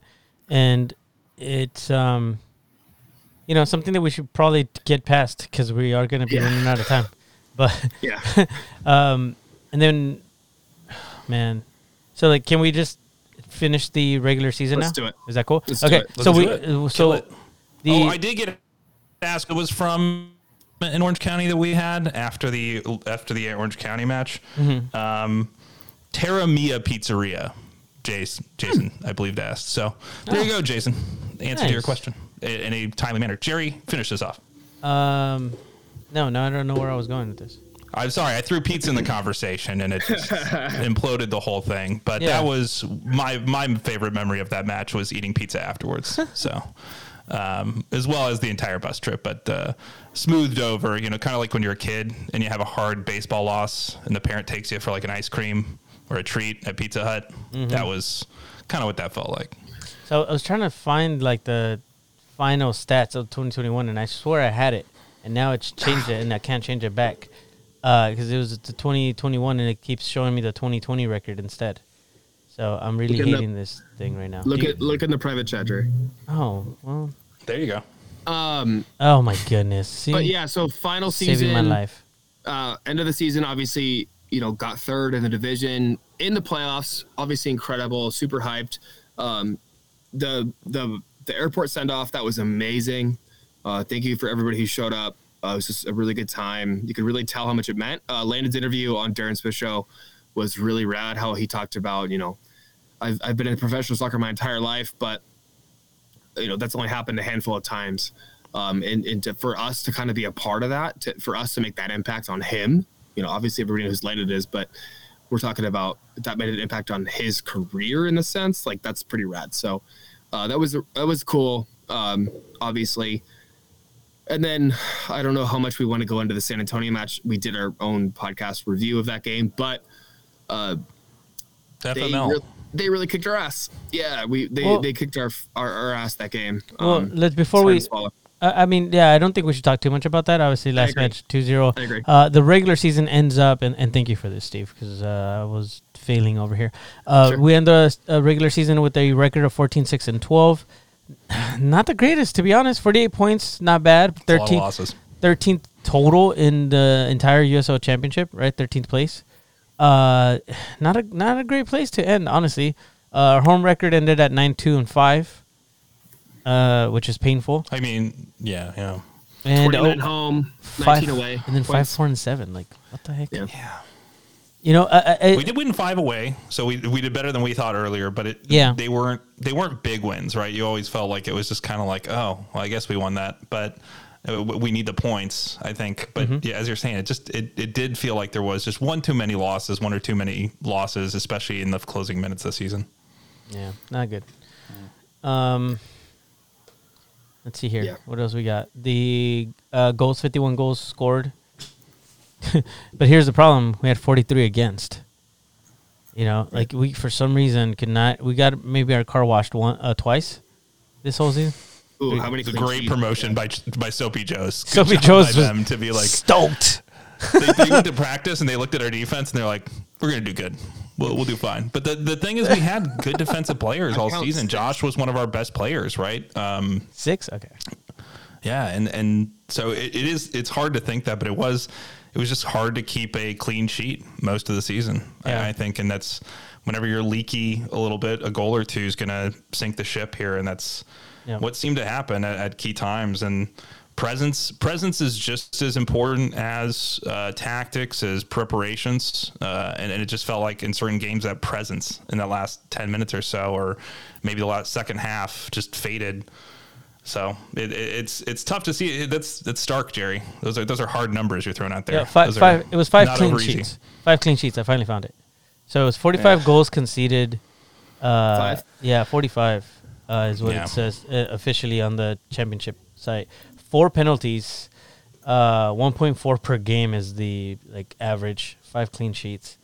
And it's um you know, something that we should probably get past cuz we are going to be Yeah. running out of time. But Yeah. um and then man. So like can we just finish the regular season Let's now? do it. Is that cool? Let's do okay. So we it. uh, so it. the oh, I did get asked. It was from in Orange County that we had after the after the Orange County match. Mm-hmm. Um, Terra Mia Pizzeria. Jason, Jason, I believe asked. So there you go, Jason. Answer to your question in in a timely manner. Jerry, finish this off. um no, no, I don't know where I was going with this. I'm sorry, I threw pizza in the conversation and it just imploded the whole thing. But Yeah. that was my my favorite memory of that match was eating pizza afterwards. so, um, as well as the entire bus trip, but uh, smoothed over. You know, kind of like when you're a kid and you have a hard baseball loss, and the parent takes you for like an ice cream or a treat at Pizza Hut. Mm-hmm. That was kind of what that felt like. So I was trying to find like the final stats of 2021, and I swear I had it, and now it's changed it, and I can't change it back because it was the 2021, and it keeps showing me the 2020 record instead. So I'm really Look in the- hating this thing right now. Look Do at look in the private chat, Jerry. oh well. There you go. Um, Oh my goodness. See, but yeah, so final season, saving my life. uh, end of the season, obviously, you know, got third in the division in the playoffs. Obviously, incredible, super hyped. Um, the the the airport send off that was amazing. Uh, thank you for everybody who showed up. Uh, it was just a really good time. You could really tell how much it meant. Uh, Landon's interview on Darren Smith show was really rad. How he talked about, you know, I've, I've been in professional soccer my entire life, but you know that's only happened a handful of times. Um, and and to, for us to kind of be a part of that, to, for us to make that impact on him, you know, obviously everybody knows who Landon is, but we're talking about that made an impact on his career in a sense. Like that's pretty rad. So uh, that was that was cool. Um, obviously, and then I don't know how much we want to go into the San Antonio match. We did our own podcast review of that game, but uh, they re- they really kicked our ass. Yeah, we they, Well- they kicked our, our our ass that game. Well, Um, let's before we. to. I I mean, yeah, I don't think we should talk too much about that. Obviously, last match 2-0. Uh, the regular season ends up, and, and thank you for this, Steve, because uh, I was failing over here. Uh, Sure. We end the uh, regular season with a record of 14, 6, and 12. Not the greatest, to be honest. 48 points, not bad. A lot of 13th, losses. 13th total in the entire USL championship, right? 13th place. Uh, not a not a great place to end, honestly. Uh, our home record ended at 9, 2, and 5, uh, which is painful. I mean, yeah, yeah. And 29 oh, home, five, away. and then five four and seven. Like what the heck? Yeah. You know, I, I, We did win five away, so we we did better than we thought earlier. But it Yeah. they weren't they weren't big wins, right? You always felt like it was just kind of like, oh, well, I guess we won that, but uh, we need the points, I think. But Mm-hmm. yeah, as you're saying, it just it, it did feel like there was just one too many losses, one or too many losses, especially in the closing minutes this season. yeah, not good. Um, let's see here. Yeah. What else we got? The uh, goals, fifty-one goals scored. but here's the problem: we had forty-three against. You know, like we for some reason could not. We got maybe our car washed one uh, twice this whole season. Ooh, how many It's a great promotion by by Soapy Joe's. Good Soapy job Joe's was them to be like stoked. they, they went to practice and they looked at our defense and they're like, "We're gonna do good. We'll, we'll do fine." But the, the thing is, we had good defensive players all counts. season. Josh was one of our best players, right? Um, Six. Okay. yeah, and and so it, it is. It's hard to think that, but it was it was just hard to keep a clean sheet most of the season. Yeah. I, I think, and that's whenever you're leaky a little bit, a goal or two is gonna sink the ship here, and that's Yeah. what seemed to happen at, at key times and. Presence, presence is just as important as uh, tactics, as preparations, uh, and, and it just felt like in certain games that presence in that last ten minutes or so, or maybe the last second half, just faded So it, it, it's it's tough to see. That's that's stark, Jerry. Those are those are hard numbers you're throwing out there. Yeah, five, five. It was five clean over easy. sheets. Five clean sheets. I finally found it. So it was forty-five Yeah. goals conceded. Uh, Five? Yeah, forty-five uh, is what Yeah. it says uh, officially on the championship site. Four penalties. Uh, one point four per game is the like average. Five clean sheets.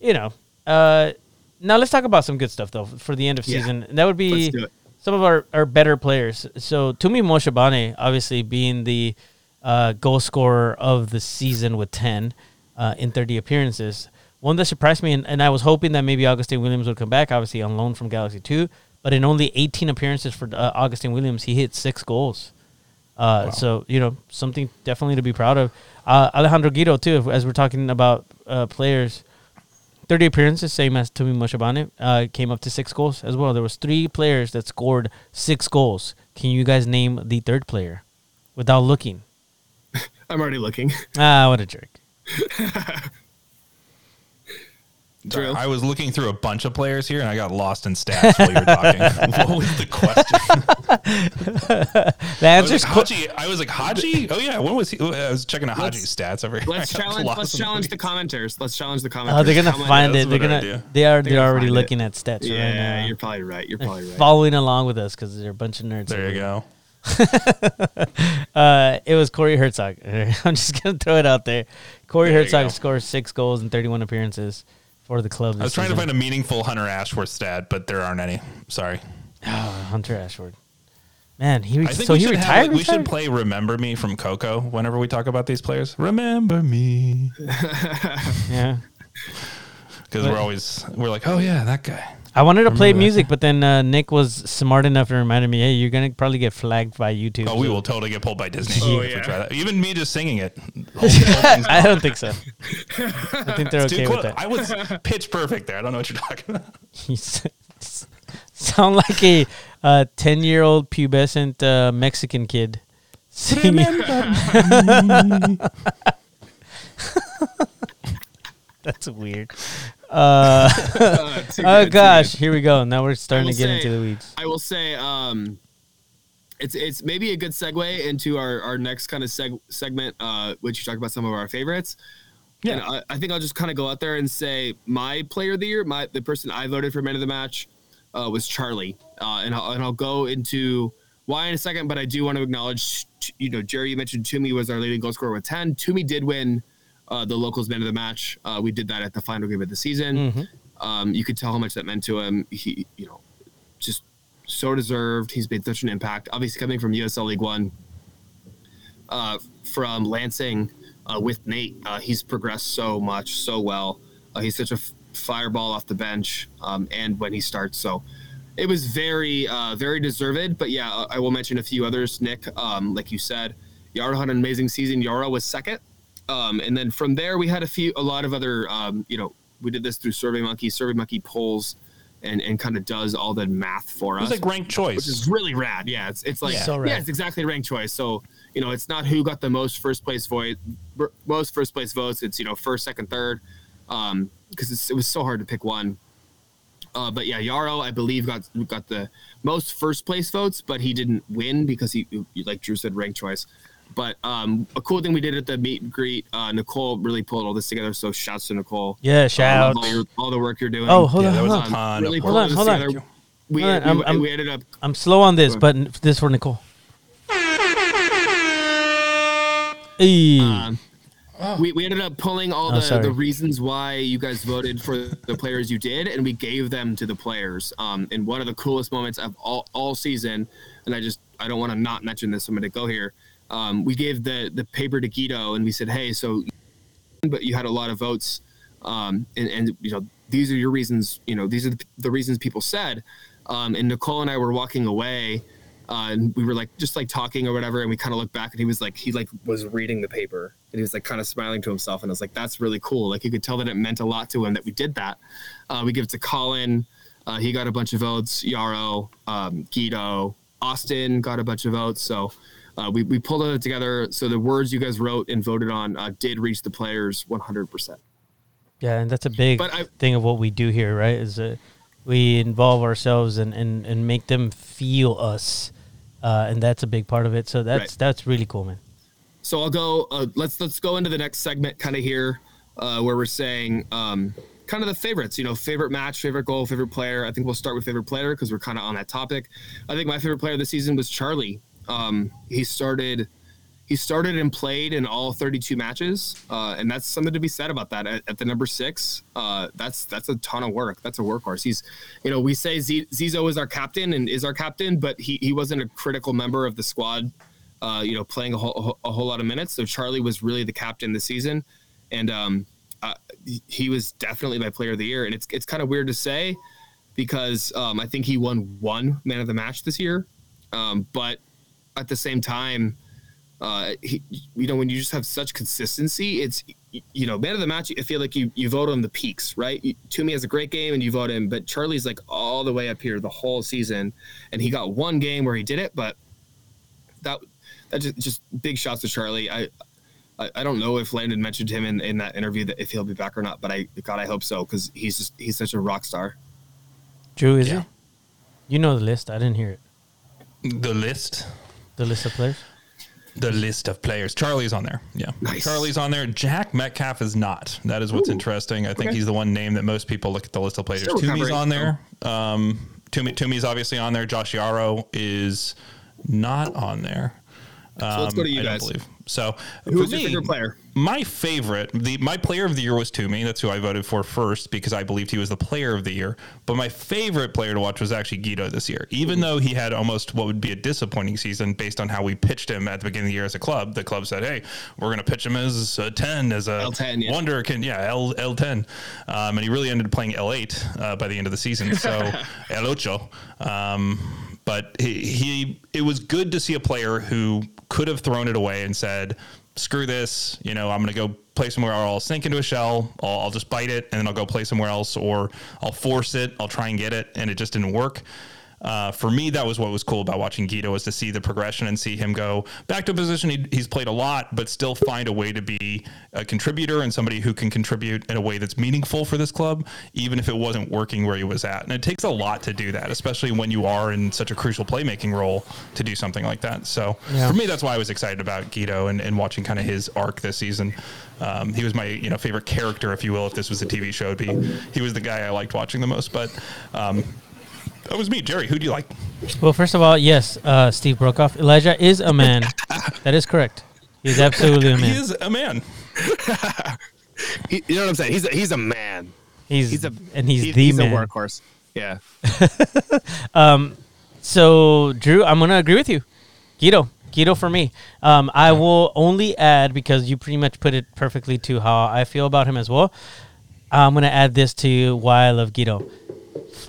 You know. Uh, now let's talk about some good stuff though for the end of Yeah. season. That would be Let's do it. Some of our, our better players. So Tumi Moshobane, obviously being the uh, goal scorer of the season with 10 uh, in 30 appearances. One that surprised me, and, and I was hoping that maybe Augustine Williams would come back, obviously on loan from Galaxy 2. But in only 18 appearances for uh, Augustine Williams, he hit six goals. Uh, So, you know, something definitely to be proud of. Uh, Alejandro Guido, too, as we're talking about uh, players. 30 appearances, same as Tumi Moshobane, uh, came up to six goals as well. There was three players that scored six goals. Can you guys name the third player without looking? I'm already looking. Ah, what a jerk. Drew. I was looking through a bunch of players here, and I got lost in stats while you were talking. what was the question? The I was like, Haji. I was like Haji. Oh yeah, when was he? I was checking out Haji's stats over here. Let's challenge. Let's in the challenge the commenters. Let's challenge the commenters. Oh, they're gonna find it. They're gonna. They are. They're They're already find it. looking at stats right Yeah, you're probably right. You're probably right. Following along with us because they're a bunch of nerds. There you go. Uh, it was Corey Hertzog. I'm just gonna throw it out there. Corey There Hertzog scores six goals in 31 appearances for the club. I was trying to find a meaningful Hunter Ashworth stat, but there aren't any. Sorry. oh, Hunter Ashworth. Man, he I think so we he should retired. have, like, we should play "Remember Me" from Coco whenever we talk about these players. Remember me, Yeah. because we're always we're like, oh yeah, that guy. I wanted to play that. music, but then uh, Nick was smart enough and reminded me, "Hey, you're gonna probably get flagged by YouTube." Oh, we will totally get pulled by Disney Oh, if we yeah. try that. Even me just singing it. I don't think so. I think they're Too okay with close. that. I was pitch perfect there. I don't know what you're talking about. You s- sound like a uh, ten-year-old pubescent uh, Mexican kid singing. That's weird. Uh, oh gosh, here we go. Now we're starting to get say- into the weeds. I will say, um, it's it's maybe a good segue into our, our next kind of seg- segment, uh, which you talk about some of our favorites. Yeah. And I, I think I'll just kind of go out there and say my player of the year, my the person I voted for man of the match, uh, was Charlie. Uh, and I'll, and I'll go into why in a second, but I do want to acknowledge, you know, Jerry, you mentioned Tumi was our leading goal scorer with ten. Tumi did win uh, the locals man of the match. Uh, we did that at the final game of the season. Um, you could tell how much that meant to him. He, you know, just so deserved. He's made such an impact. Obviously, coming from USL League One, uh, from Lansing uh, with Nate, uh, he's progressed so much, so well. Uh, he's such a f- fireball off the bench, um, and when he starts, so it was very, uh, very deserved. But yeah, I- I will mention a few others. Nick, um, like you said, Yara had an amazing season. Yara was second, um, and then from there we had a few, a lot of other, um, you know, we did this through Survey Monkey. Survey Monkey pulls and and kind of does all the math for It us was like ranked choice. which is really rad. Yeah, it's it's like Yeah. So yeah, it's exactly ranked choice. So you know, it's not who got the most first place vote, most first place votes. It's you know first, second, third, um, because it was so hard to pick one. Uh, but yeah, Yarrow, I believe, got got the most first place votes, but he didn't win because he, like Drew said, ranked choice. But um, a cool thing we did at the meet and greet, uh, Nicole really pulled all this together. So shouts to Nicole. Yeah, shout. love all, your, all the work you're doing. Oh, hold Yeah, on, hold on. really Hold on, hold on. together. We, Hold on, we, I'm- I'm- we ended up I'm slow on this, but this for Nicole. Hey. Um, we, we ended up pulling all Oh, the, sorry. the reasons why you guys voted for the players you did, and we gave them to the players. Um, and one of the coolest moments of all, all season, and I just I don't want to not mention this. I'm going to go here. Um, we gave the the paper to Guido, and we said, hey, so but you had a lot of votes, um, and and you know these are your reasons. You know these are the, the reasons people said. Um, and Nicole and I were walking away, uh, and we were like just like talking or whatever, and we kind of looked back, and he was like he like was reading the paper, and he was like kind of smiling to himself, and I was like that's really cool. Like you could tell that it meant a lot to him that we did that. Uh, we give it to Colin. Uh, he got a bunch of votes. Yarrow, um, Guido, Austin got a bunch of votes. So uh, we, we pulled it together. So the words you guys wrote and voted on uh, did reach the players 100%. Yeah, and that's a big I- thing of what we do here, right? Is that we involve ourselves and, and, and make them feel us uh, and that's a big part of it. So that's Right. that's really cool, man. So I'll go. Uh, let's let's go into the next segment, kind of here, uh, where we're saying um, kind of the favorites. You know, favorite match, favorite goal, favorite player. I think we'll start with favorite player because we're kind of on that topic. I think my favorite player this season was Charlie. Um, he started. He started and played in all 32 matches, uh, and that's something to be said about that. At, at the number six, uh, that's that's a ton of work. That's a workhorse. He's, you know, we say Z- Zizo is our captain and is our captain, but he he wasn't a critical member of the squad uh, you know, playing a whole, a whole lot of minutes. So Charlie was really the captain this season, and um, uh, he was definitely my player of the year. And it's it's kind of weird to say because um, I think he won one man of the match this year, um, but at the same time, uh, he, you know, when you just have such consistency, it's you know, man of the match. I feel like you you vote on the peaks, right? You, Tumi has a great game and you vote him, but Charlie's like all the way up here the whole season, and he got one game where he did it, but that that just, just big shots to Charlie. I, I I don't know if Landon mentioned him in, in that interview that if he'll be back or not, but I God I hope so because he's just he's such a rock star. Drew, is Yeah. it? You know the list. I didn't hear it. The list. The list of players. The list of players. Charlie's on there. Yeah. Nice. Charlie's on there. Jack Metcalf is not. That is what's Ooh. interesting. I think Okay. he's the one name that most people look at the list of players. Still Tumi's on there. Um, Tumi, Tumi's obviously on there. Josh Yarrow is not on there. So let's go to Um, you I guys. believe. So Who's your favorite player? my favorite, the my player of the year was Tumi. That's who I voted for first because I believed he was the player of the year. But my favorite player to watch was actually Guido this year. Even though he had almost what would be a disappointing season based on how we pitched him at the beginning of the year as a club. The club said, "Hey, we're going to pitch him as a ten, as a L10, yeah. wonder can yeah L L ten," um, and he really ended up playing L eight uh, by the end of the season. So El ocho. Um, but he, he it was good to see a player who could have thrown it away and said screw this you know i'm going to go play somewhere or i'll sink into a shell I'll, I'll just bite it and then i'll go play somewhere else or i'll force it i'll try and get it and it just didn't work uh, for me, that was what was cool about watching Guido was to see the progression and see him go back to a position he, he's played a lot, but still find a way to be a contributor and somebody who can contribute in a way that's meaningful for this club, even if it wasn't working where he was at. And it takes a lot to do that, especially when you are in such a crucial playmaking role to do something like that. So Yeah. for me, that's why I was excited about Guido and, and watching kind of his arc this season. Um, he was my you know favorite character, if you will, if this was a TV show. It'd be, he was the guy I liked watching the most. But um, that was me, Jerry. Who do you like? Well, first of all, yes, uh, Steve Brokoff. Elijah is a man. that is correct. He's absolutely a man. He is a man. He, you know what I'm saying? He's a, he's a man. He's, He's a and he's he- the he's man. a workhorse. Yeah. um. So, Drew, I'm gonna agree with you. Guido, Guido for me. Um, I will only add because you pretty much put it perfectly to how I feel about him as well. I'm gonna add this to why I love Guido.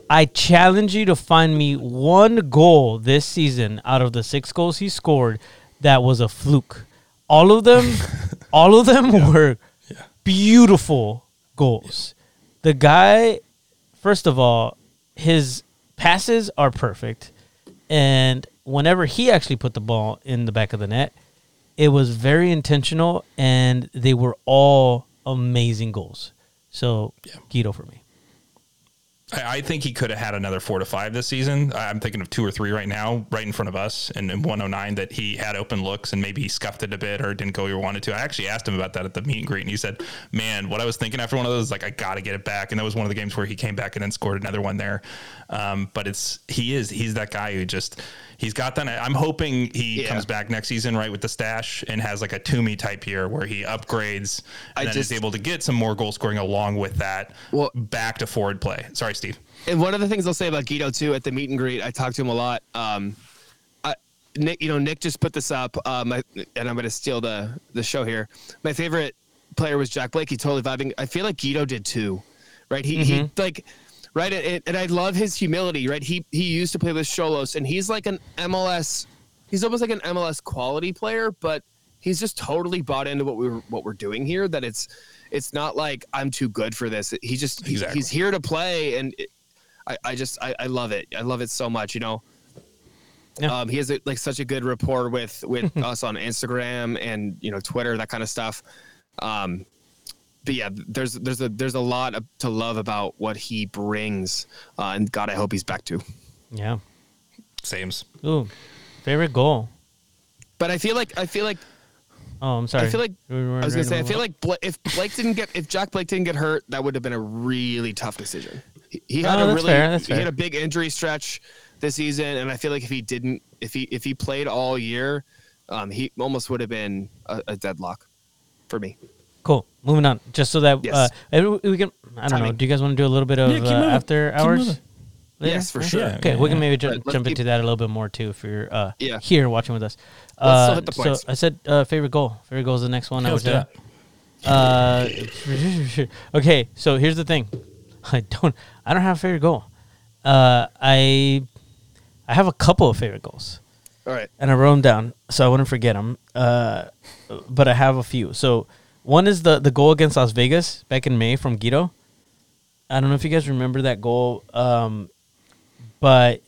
I challenge you to find me one goal this season out of the six goals he scored that was a fluke. All of them, all of them were beautiful goals. The guy, first of all, his passes are perfect, and whenever he actually put the ball in the back of the net, it was very intentional, and they were all amazing goals. So, Guido for me. I I think he could have had another four to five this season. I'm thinking of two or three right now, right in front of us, and in 109 that he had open looks and maybe he scuffed it a bit or didn't go where he wanted to. I actually asked him about that at the meet and greet, and he said, "Man, what I was thinking after one of those, is like I got to get it back." And that was one of the games where he came back and then scored another one there. Um, but it's he is he's that guy who just he's got that. I'm hoping he Yeah. comes back next season right with the stash and has like a Tumi type year where he upgrades I and then just- is able to get some more goal scoring along with that Well- back to forward play. Sorry, Steve. And one of the things I'll say about Guido too at the meet and greet, I talked to him a lot. Um, I, Nick, you know, Nick just put this up, um, I, and I'm going to steal the the show here. My favorite player was Jack Blake. He totally vibing. I feel like Guido did too, right? He he like. Right, and, and I love his humility. Right, he he used to play with Xolos, and he's like an MLS. He's almost like an MLS quality player, but he's just totally bought into what we're what we're doing here. That it's it's not like I'm too good for this. He just he's, Exactly. he's here to play, and it, I, I just I, I love it. I love it so much. You know, Yeah. um, he has a, like such a good rapport with with us on Instagram and you know Twitter that kind of stuff. Um, but yeah, there's there's a there's a lot of, to love about what he brings, uh, and God, I hope he's back too. Yeah. Sames. Ooh. Favorite goal. But I feel like I feel like Oh, I'm sorry. I feel like We I was gonna say I feel like Bla- if Blake didn't get if Jack Blake didn't get hurt, that would have been a really tough decision. He, he had Oh, a really fair, that's he had a big injury stretch this season, and I feel like if he didn't if he if he played all year, um, he almost would have been a, a deadlock for me. Cool. Moving on. Just so that Yes. uh, we can. I don't know. Do you guys want to do a little bit of Yeah, uh, after hours? Yes, for sure. Yeah, Okay, yeah, we can yeah. maybe ju- But jump keep- into that a little bit more too if you're uh, Yeah. here watching with us. Let's Uh, still hit the points. So I said uh, favorite goal. Favorite goal is the next one. I would do say. Uh, okay, so here's the thing. I don't. I don't have a favorite goal. Uh, I I have a couple of favorite goals. All right. and I wrote them down so I wouldn't forget them. Uh, but I have a few. So one is the the goal against Las Vegas back in May from Guido. I don't know if you guys remember that goal, um, but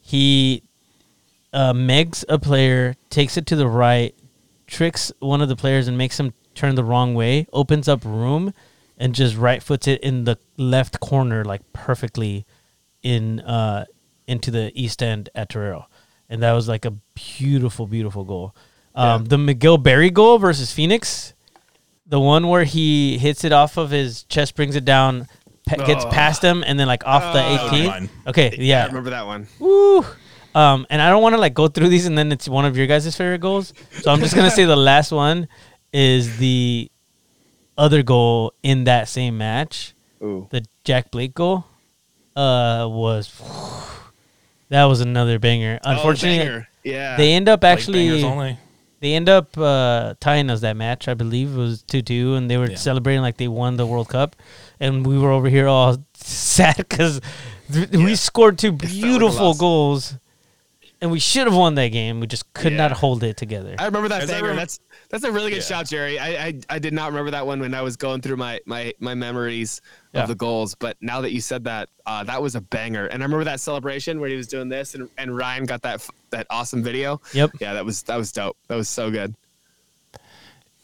he uh, megs a player, takes it to the right, tricks one of the players and makes him turn the wrong way, opens up room, and just right foots it in the left corner like perfectly in uh, into the east end at Torero, and that was like a beautiful, beautiful goal. Um, The Miguel Berry goal versus Phoenix, the one where he hits it off of his chest, brings it down, pa- gets Oh. past him, and then like off the Oh. 18. Fun. Okay, I yeah, remember that one. Woo. Um, and I don't want to like go through these and then it's one of your guys' favorite goals. So I'm just gonna say the last one is the other goal in that same match. Ooh. The Jack Blake goal uh was that was another banger. Unfortunately, Oh, banger. yeah. they end up actually only. they end up uh, tying us that match. I believe it was two two, and they were Yeah. celebrating like they won the World Cup, and we were over here all sad because we scored two beautiful loss. goals, and we should have won that game. We just could not hold it together. I remember that As I banger. rem- that's that's a really good Yeah. shout, Jerry. I, I I did not remember that one when I was going through my my my memories Yeah. of the goals. But now that you said that, uh, that was a banger. And I remember that celebration where he was doing this, and, and Ryan got that that awesome video. Yep. Yeah, that was that was dope. That was so good.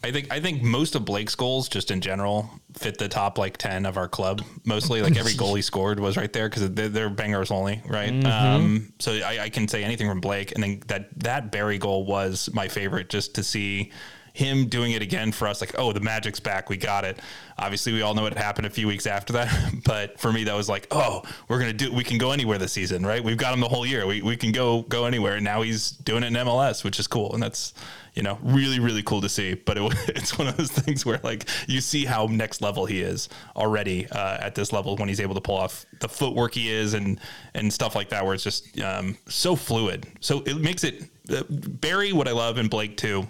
I think I think most of Blake's goals, just in general, fit the top like ten of our club. Mostly, like every goal he scored was right there because they're, they're bangers only, right? Um, so I, I can say anything from Blake, and then that that Berry goal was my favorite, just to see him doing it again for us. Like, oh, the magic's back, we got it. Obviously, we all know what happened a few weeks after that, but for me, that was like, oh, we're gonna do, we can go anywhere this season, right? We've got him the whole year. We we can go go anywhere, and now he's doing it in MLS, which is cool, and that's you know, really, really cool to see. But it, it's one of those things where like you see how next level he is already uh, at this level when he's able to pull off the footwork he is and and stuff like that, where it's just um, so fluid. So it makes it uh, Berry. What I love and Blake too,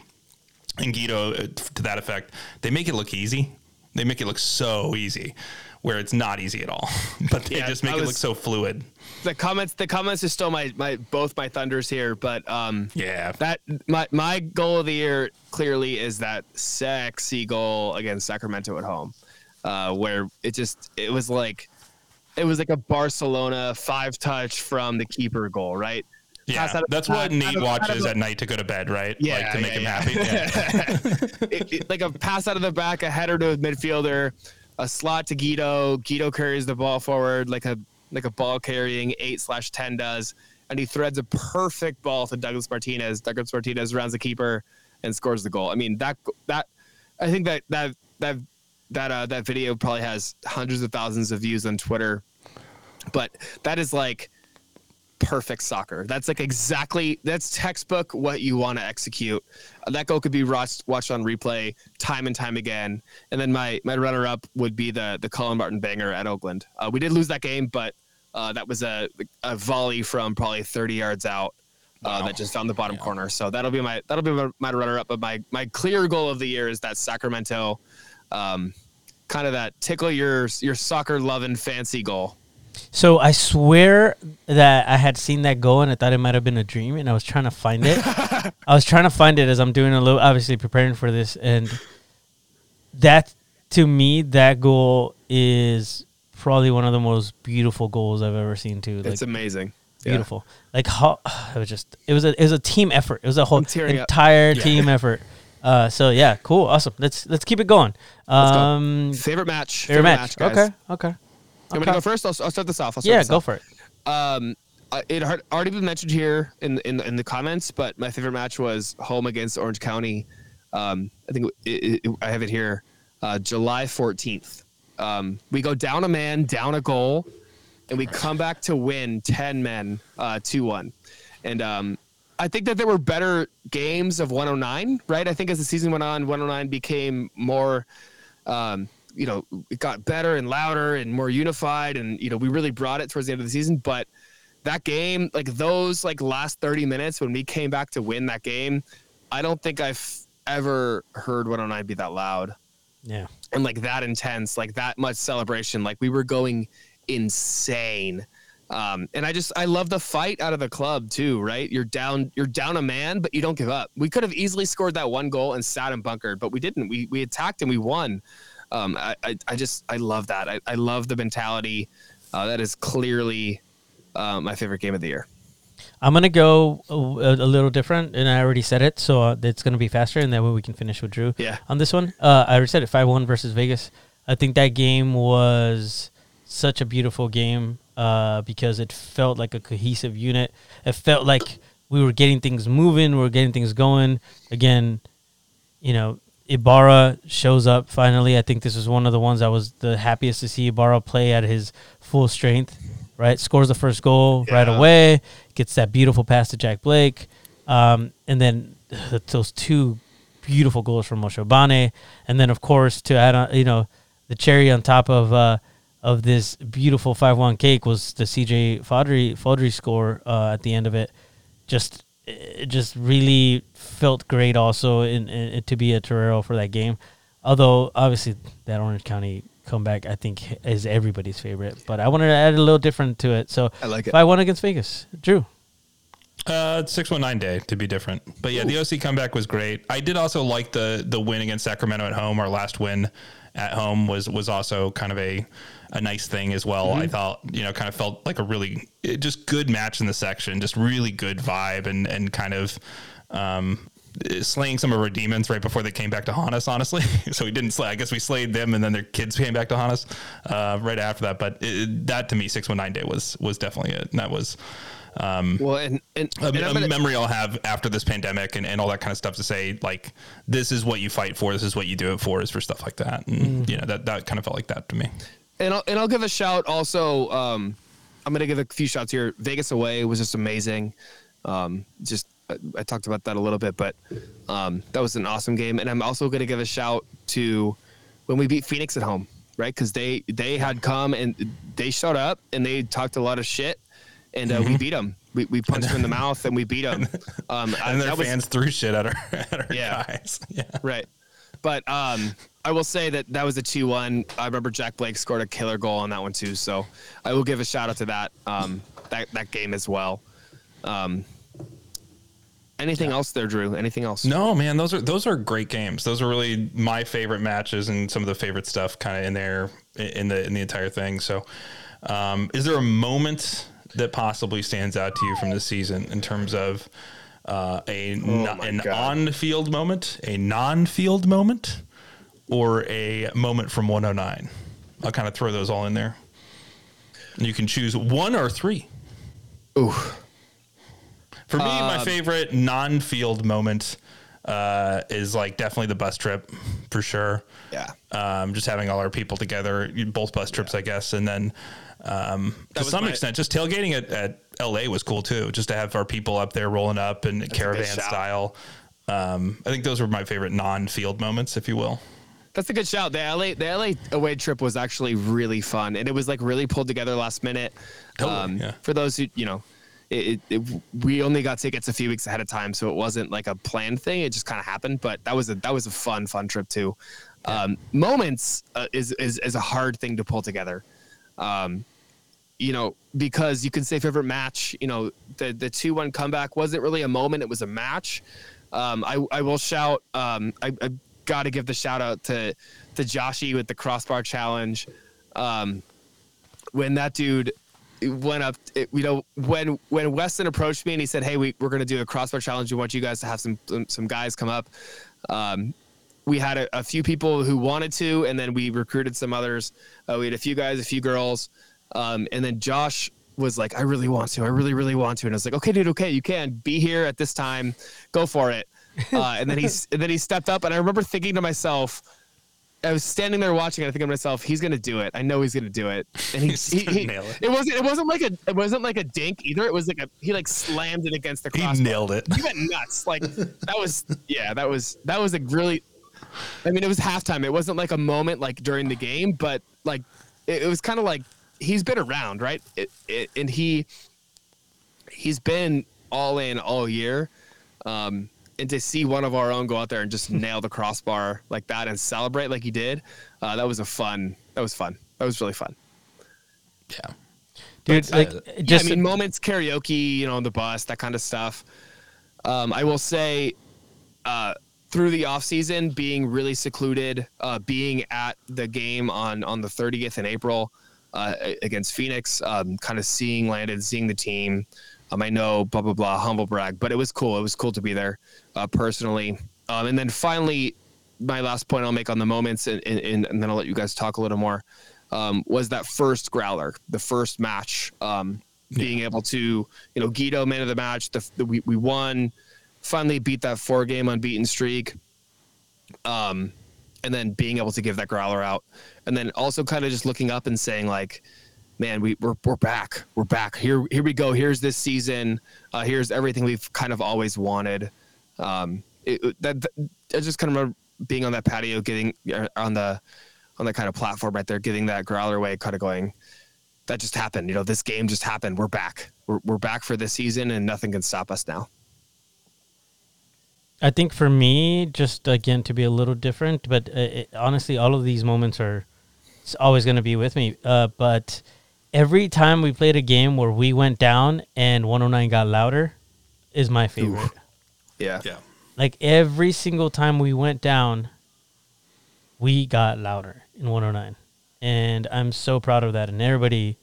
and Guido uh, to that effect. They make it look easy. They make it look so easy, where it's not easy at all. But they Yeah, just make I it look so fluid. The comments the comments are still my my both my thunders here, but um Yeah. that my my goal of the year clearly is that sexy goal against Sacramento at home, uh, where it just it was like it was like a Barcelona five touch from the keeper goal, right? Yeah, that's what Nate of- out of watches at night to go to bed, right? Yeah, like to make yeah, him yeah. happy. It, it- like a pass out of the back, a header to a midfielder, a slot to Guido. Guido carries the ball forward like a like a ball carrying eight slash ten does, and he threads a perfect ball to Douglas Martinez. Douglas Martinez rounds the keeper and scores the goal. I mean that that I think that that that that uh, that video probably has hundreds of thousands of views on Twitter, but that is like perfect soccer. That's like exactly that's textbook what you want to execute. That goal could be watched watched on replay time and time again. And then my my runner up would be the the Colin Martin banger at Oakland. Uh, we did lose that game, but uh, that was a a volley from probably 30 yards out. Uh, Wow. that just found the bottom corner. So that'll be my that'll be my, my runner up. But my my clear goal of the year is that Sacramento, um, kind of that tickle your your soccer loving fancy goal. So I swear that I had seen that goal and I thought it might have been a dream and I was trying to find it. I was trying to find it as I'm doing a little obviously preparing for this and that to me that goal is probably one of the most beautiful goals I've ever seen too. Like it's amazing. Yeah. beautiful. Like how it was just it was a it was a team effort. It was a whole entire team effort. Uh so yeah, cool, awesome. Let's let's keep it going. go. Um Favorite match. favorite match. guys. okay, okay. Want gonna go first? I'll, I'll start this off. I'll start Yeah, go off. for it. Um, uh, it had already been mentioned here in in in the comments, but my favorite match was home against Orange County. Um, I think it, it, I have it here, uh, July fourteenth. Um, we go down a man, down a goal, and we come back to win ten men, uh, two one, and um, I think that there were better games of 109, right? I think as the season went on, 109 became more, um, you know, it got better and louder and more unified, and you know, we really brought it towards the end of the season. But that game, like those like last 30 minutes when we came back to win that game, I don't think I've ever heard 109 be that loud. Yeah. And like that intense, like that much celebration. Like we were going insane. Um, and I just I love the fight out of the club too, right? You're down you're down a man, but you don't give up. We could have easily scored that one goal and sat and bunkered, but we didn't. We we attacked and we won. Um, I, I, I just I love that. I, I love the mentality. Uh, that is clearly uh, my favorite game of the year. I'm gonna go a, a, little different, and I already said it, so uh, it's gonna be faster, and that way we can finish with Drew. Yeah. On this one, uh, I already said it. Five one versus Vegas. I think that game was such a beautiful game uh, because it felt like a cohesive unit. It felt like we were getting things moving, we were getting things going. Again, you know, Ibarra shows up finally. I think this is one of the ones I was the happiest to see Ibarra play at his full strength. Right, scores the first goal yeah. right away, gets that beautiful pass to Jack Blake, um, and then those two beautiful goals from Moshobane, and then of course to add on, you know, the cherry on top of uh, of this beautiful five one cake was the CJ Fodrey Fodrey score uh, at the end of it. Just just really felt great also in, in, to be a Torero for that game. Although obviously that Orange County comeback I think is everybody's favorite, but I wanted to add a little different to it. So I like it. Five one against Vegas, Drew. Uh, six one nine day to be different, but yeah, Ooh. the OC comeback was great. I did also like the the win against Sacramento at home. Our last win at home was was also kind of a a nice thing as well. Mm-hmm. I thought, you know, kind of felt like a really just good match in the section, just really good vibe and and kind of um, slaying some of our demons right before they came back to haunt us, honestly. so we didn't slay. I guess we slayed them, and then their kids came back to haunt us uh, right after that. But it, that to me, six one nine day was was definitely it. And that was. Um, well, and, and, a, and a gonna, memory I'll have after this pandemic and, and all that kind of stuff to say, like, this is what you fight for, this is what you do it for, is for stuff like that. And, mm. you know, that, that kind of felt like that to me and I'll, and I'll give a shout also. Um, I'm gonna give a few shots here. Vegas away was just amazing. Um, just I, talked about that a little bit, but um, that was an awesome game. And I'm also gonna give a shout to when we beat Phoenix at home, right? Because they they had come and they showed up and they talked a lot of shit, and uh, mm-hmm. we beat them. We, we punched them in the mouth and we beat them. Um, and their fans was, threw shit at our, at our yeah, guys. Yeah, right. But um, I will say that that was a 2 1. I remember Jack Blake scored a killer goal on that one, too. So I will give a shout out to that um, that, that game as well. Um, anything yeah. else there, Drew? Anything else? No, man. Those are those are great games. Those are really my favorite matches and some of the favorite stuff kind of in there in the in the entire thing. So, um, is there a moment that possibly stands out to you from this season in terms of uh, a oh an on-field moment, a non-field moment, or a moment from 109. I'll kind of throw those all in there. And you can choose one or three. Ooh. For me, my um, favorite non-field moment uh, is like definitely the bus trip for sure. Yeah. Um, just having all our people together, both bus trips, yeah. I guess, and then um, to some my, extent, just tailgating at, at LA was cool too. Just to have our people up there rolling up in caravan style. Um, I think those were my favorite non-field moments, if you will. That's a good shout. The LA the LA away trip was actually really fun, and it was like really pulled together last minute. Totally, um, yeah. For those who you know, it, it, we only got tickets a few weeks ahead of time, so it wasn't like a planned thing. It just kind of happened. But that was a that was a fun fun trip too. Yeah. Um, moments uh, is, is is a hard thing to pull together. Um, you know, because you can say favorite match, you know, the the two one comeback wasn't really a moment; it was a match. Um, I I will shout. Um, I, I got to give the shout out to to Joshy with the crossbar challenge. Um, when that dude went up, it, you know, when when Weston approached me and he said, "Hey, we, we're going to do a crossbar challenge. We want you guys to have some some guys come up." Um, we had a, a, few people who wanted to, and then we recruited some others. Uh, we had a few guys, a few girls. Um, and then Josh was like, I really want to, I really, really want to, and I was like, okay, dude, okay, you can be here at this time, go for it. Uh, and then he's and then he stepped up, and I remember thinking to myself, I was standing there watching, and I think to myself, he's gonna do it. I know he's gonna do it. And he, he, he- nail it. it wasn't it wasn't like a it wasn't like a dink either. It was like a he like slammed it against the He nailed it. He went nuts. Like that was yeah, that was that was a really I mean it was halftime. It wasn't like a moment like during the game, but like it, it was kind of like he's been around, right? It, it, and he he's been all in all year. Um and to see one of our own go out there and just nail the crossbar like that and celebrate like he did, uh, that was a fun. That was fun. That was really fun. Yeah. dude. But, like, uh, just yeah, I mean, moments karaoke, you know, on the bus, that kind of stuff. Um, I will say, uh, through the off season, being really secluded, uh, being at the game on on the 30th in April uh, against Phoenix, um, kind of seeing Landon, seeing the team. Um, I know, blah blah blah, humble brag, but it was cool. It was cool to be there uh, personally. Um, and then finally, my last point I'll make on the moments, and, and, and then I'll let you guys talk a little more. Um, was that first growler, the first match, um, being able to, you know, Guido man of the match. The, the we we won, finally beat that four game unbeaten streak. Um, and then being able to give that growler out, and then also kind of just looking up and saying like, man, we we're, we're back, we're back. Here here we go. Here's this season. Uh, here's everything we've kind of always wanted. Um, it, that, that I just kind of remember being on that patio, getting uh, on the on that kind of platform right there, getting that growler away, kind of going. That just happened. You know, this game just happened. We're back. We're, we're back for this season, and nothing can stop us now. I think for me, just again to be a little different, but uh, it, honestly, all of these moments are it's always going to be with me. Uh, but every time we played a game where we went down and 109 got louder, is my favorite. Yeah. Yeah. Like every single time we went down, we got louder in 109, and I'm so proud of that. And everybody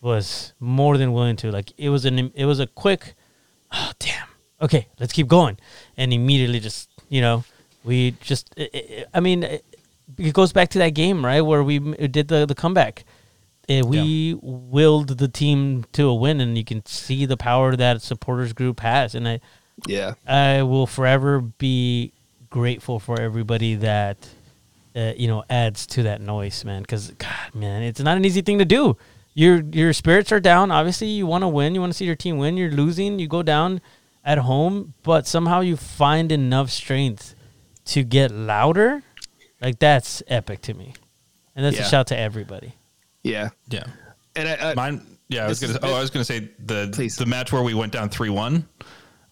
was more than willing to. Like it was an it was a quick, oh damn, okay, let's keep going, and immediately just you know we just i i I mean it, it goes back to that game right where we did the the comeback. Uh, we willed the team to a win, and you can see the power that supporters group has. And I, Yeah. I will forever be grateful for everybody that uh, you know adds to that noise, man. Because God, man, it's not an easy thing to do. Your your spirits are down. Obviously, you want to win. You want to see your team win. You're losing. You go down at home, but somehow you find enough strength to get louder. Like that's epic to me, and that's Yeah. a shout to everybody. Yeah. Yeah. And I, I, Mine. Yeah, I was gonna. Oh, I was gonna say the Please. the match where we went down three one.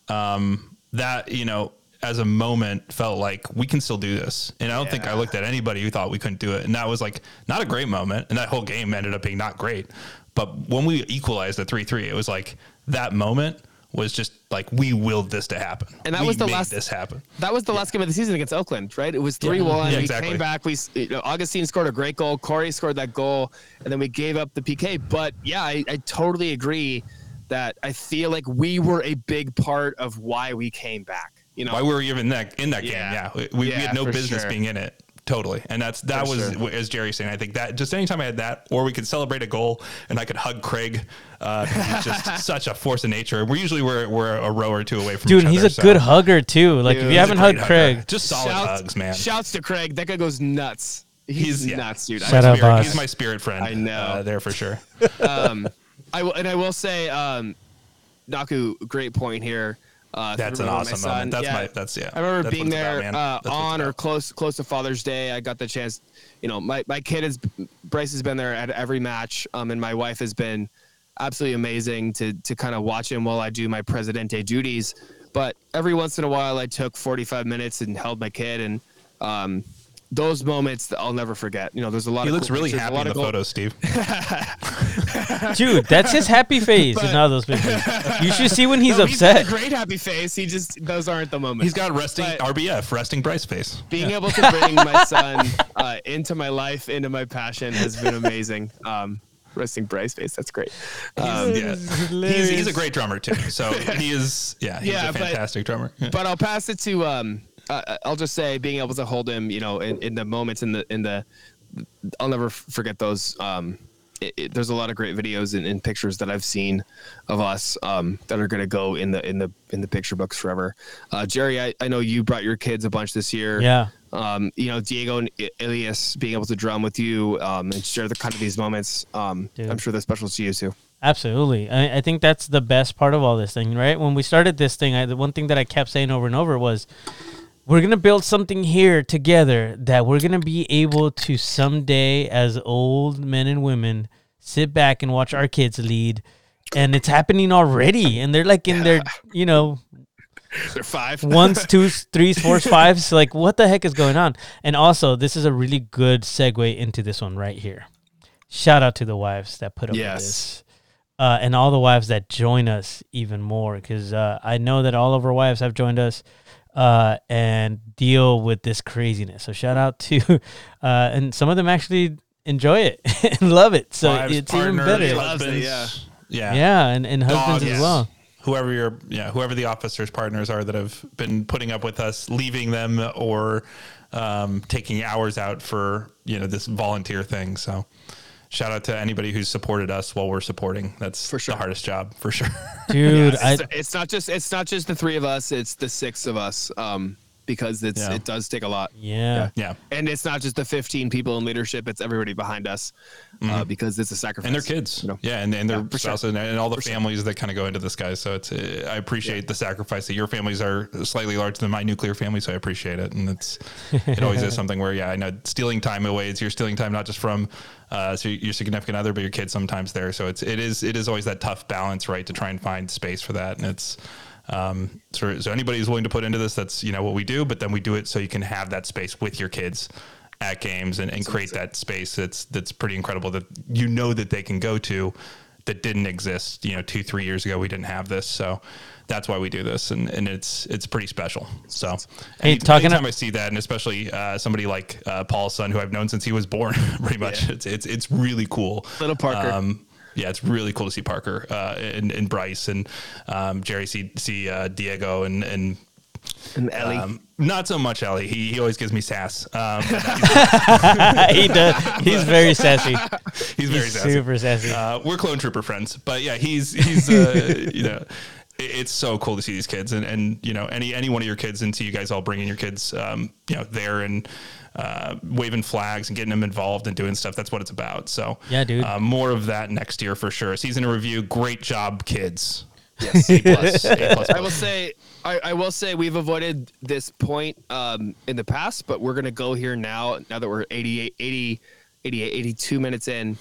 Um, that you know, as a moment, felt like we can still do this, and I don't think I looked at anybody who thought we couldn't do it, and that was like not a great moment, and that whole game ended up being not great. But when we equalized at three three, it was like that moment was just like we willed this to happen, And that We was the last- this happen. that was the last game of the season against Oakland, right? It was three one. Yeah, we exactly. came back. We s- you know, Augustine scored a great goal. Corey scored that goal, and then we gave up the PK. But yeah, I, I totally agree that I feel like we were a big part of why we came back. You know, Why we were even that in that game? Yeah, we, we Yeah, had no business sure. being in it. Totally, and that's that For was sure. as Jerry's saying. I think that just anytime I had that, or we could celebrate a goal, and I could hug Craig. Uh, he's just such a force of nature. We're usually we're, we're a row or two away from Dude, each he's other, a so- good hugger too. Like Dude, if you haven't hugged hugger. Craig, just solid Shouts- hugs, man. Shouts to Craig. That guy goes nuts. He's, He's- yeah. nuts, dude. I- Shout out, Spirit- boss. He's my spirit friend. I know. uh, there for sure. um, I will, and I will say, um, Naku, great point here. Uh, That's an awesome moment. That's yeah, my that's yeah. I remember being it's about, there uh, That's what it's on or close close to Father's Day. I got the chance. You know, my my kid is Bryce has been there at every match, um, and my wife has been absolutely amazing to to kind of watch him while I do my Presidente duties. But every once in a while, I took 45 minutes and held my kid, and um, those moments that I'll never forget. You know, there's a lot. He of looks cool really pictures, happy lot in the goal- photos, Steve. dude, that's his happy face in all those pictures. You should see when he's No, He's got upset. a great happy face. He just those aren't the moments. He's got resting But- RBF, resting Bryce face. being able to bring my son uh, into my life, into my passion has been amazing. Um, resting Bryce face, that's great. Um, yeah. He's, he's a great drummer too. So he is yeah, he's Yeah, a but- fantastic drummer. Yeah. but I'll pass it to um, uh, I'll just say being able to hold him, you know, in, in the moments in the in the I'll never forget those um, it, it, there's a lot of great videos and, and pictures that I've seen of us um, that are going to go in the in the in the picture books forever. Uh, Jerry, I, I know you brought your kids a bunch this year. Yeah. Um, you know, Diego and Elias being able to drum with you um, and share the kind of these moments. Um, I'm sure they're special to you too. Absolutely. I, I think that's the best part of all this thing, right? When we started this thing, I, the one thing that I kept saying over and over was, we're going to build something here together that we're going to be able to someday, as old men and women, sit back and watch our kids lead. And it's happening already. And they're like in their, you know, They're five. ones, twos, threes, fours, fives. Like, what the heck is going on? And also, this is a really good segue into this one right here. Shout out to the wives that put up with this, uh, and all the wives that join us even more, because uh, I know that all of our wives have joined us uh, and deal with this craziness. So shout out to, uh, and some of them actually enjoy it and love it. So Wives, it's even better. husbands, yeah. yeah, Yeah, and, and husbands Dogs. as well. whoever your yeah whoever the officers partners are that have been putting up with us leaving them or um, taking hours out for you know this volunteer thing so shout out to anybody who's supported us while we're supporting that's For sure. the hardest job for sure Dude, I, it's, it's not just it's not just the three of us. It's the six of us. Um, because it's Yeah. it does take a lot. yeah. yeah And it's not just the 15 people in leadership; it's everybody behind us, uh, because it's a sacrifice. Mm-hmm. and their kids you know? yeah and, and their Yeah, for sure. spouses and, and all the families that kind of go into this guys so it's uh, i appreciate the sacrifice that your families are slightly larger than my nuclear family so i appreciate it and it's it always is something where yeah i know stealing time away is you're stealing time not just from uh, so your significant other but your kids sometimes there so it's it is it is always that tough balance right to try and find space for that and it's um, so, so anybody who's willing to put into this, that's you know what we do, but then we do it so you can have that space with your kids at games and, and create that space that's that's pretty incredible that you know that they can go to that didn't exist you know two three years ago. We didn't have this. So that's why we do this. And, and it's it's pretty special. So Hey, any, talking anytime I see that and especially uh, somebody like uh, Paul's son who I've known since he was born pretty much it's, it's it's really cool. Little Parker. um, yeah, it's really cool to see Parker uh, and, and Bryce and um, Jerry see see uh, Diego and and And Ellie. um, not so much Ellie. He, he always gives me sass. Um, he does. He's very sassy. he's very He's sassy. super sassy. Uh, we're clone trooper friends, but yeah, he's he's uh, you know. it- It's so cool to see these kids, and, and you know any any one of your kids, and see you guys all bringing your kids, um, you know, there and uh, waving flags and getting them involved and doing stuff. That's what it's about. So Yeah, dude. uh, more of that next year for sure. Season in review, great job, kids. Yes. A plus, A plus. I will say, I, I will say, we've avoided this point um, in the past, but we're gonna go here now. Now that we're 88, 80, 88, 82 minutes in.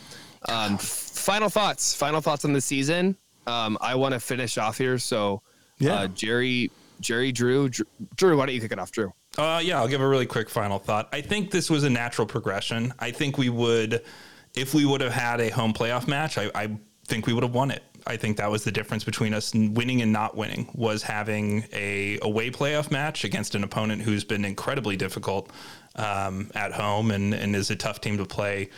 Um, final thoughts. Final thoughts on the season. Um, I want to finish off here. So, Yeah. uh, Jerry, Jerry, Drew, Drew, Drew, why don't you kick it off, Drew? Uh, yeah, I'll give a really quick final thought. I think this was a natural progression. I think we would, if we would have had a home playoff match, I, I think we would have won it. I think that was the difference between us winning and not winning was having a away playoff match against an opponent who's been incredibly difficult um, at home and, and is a tough team to play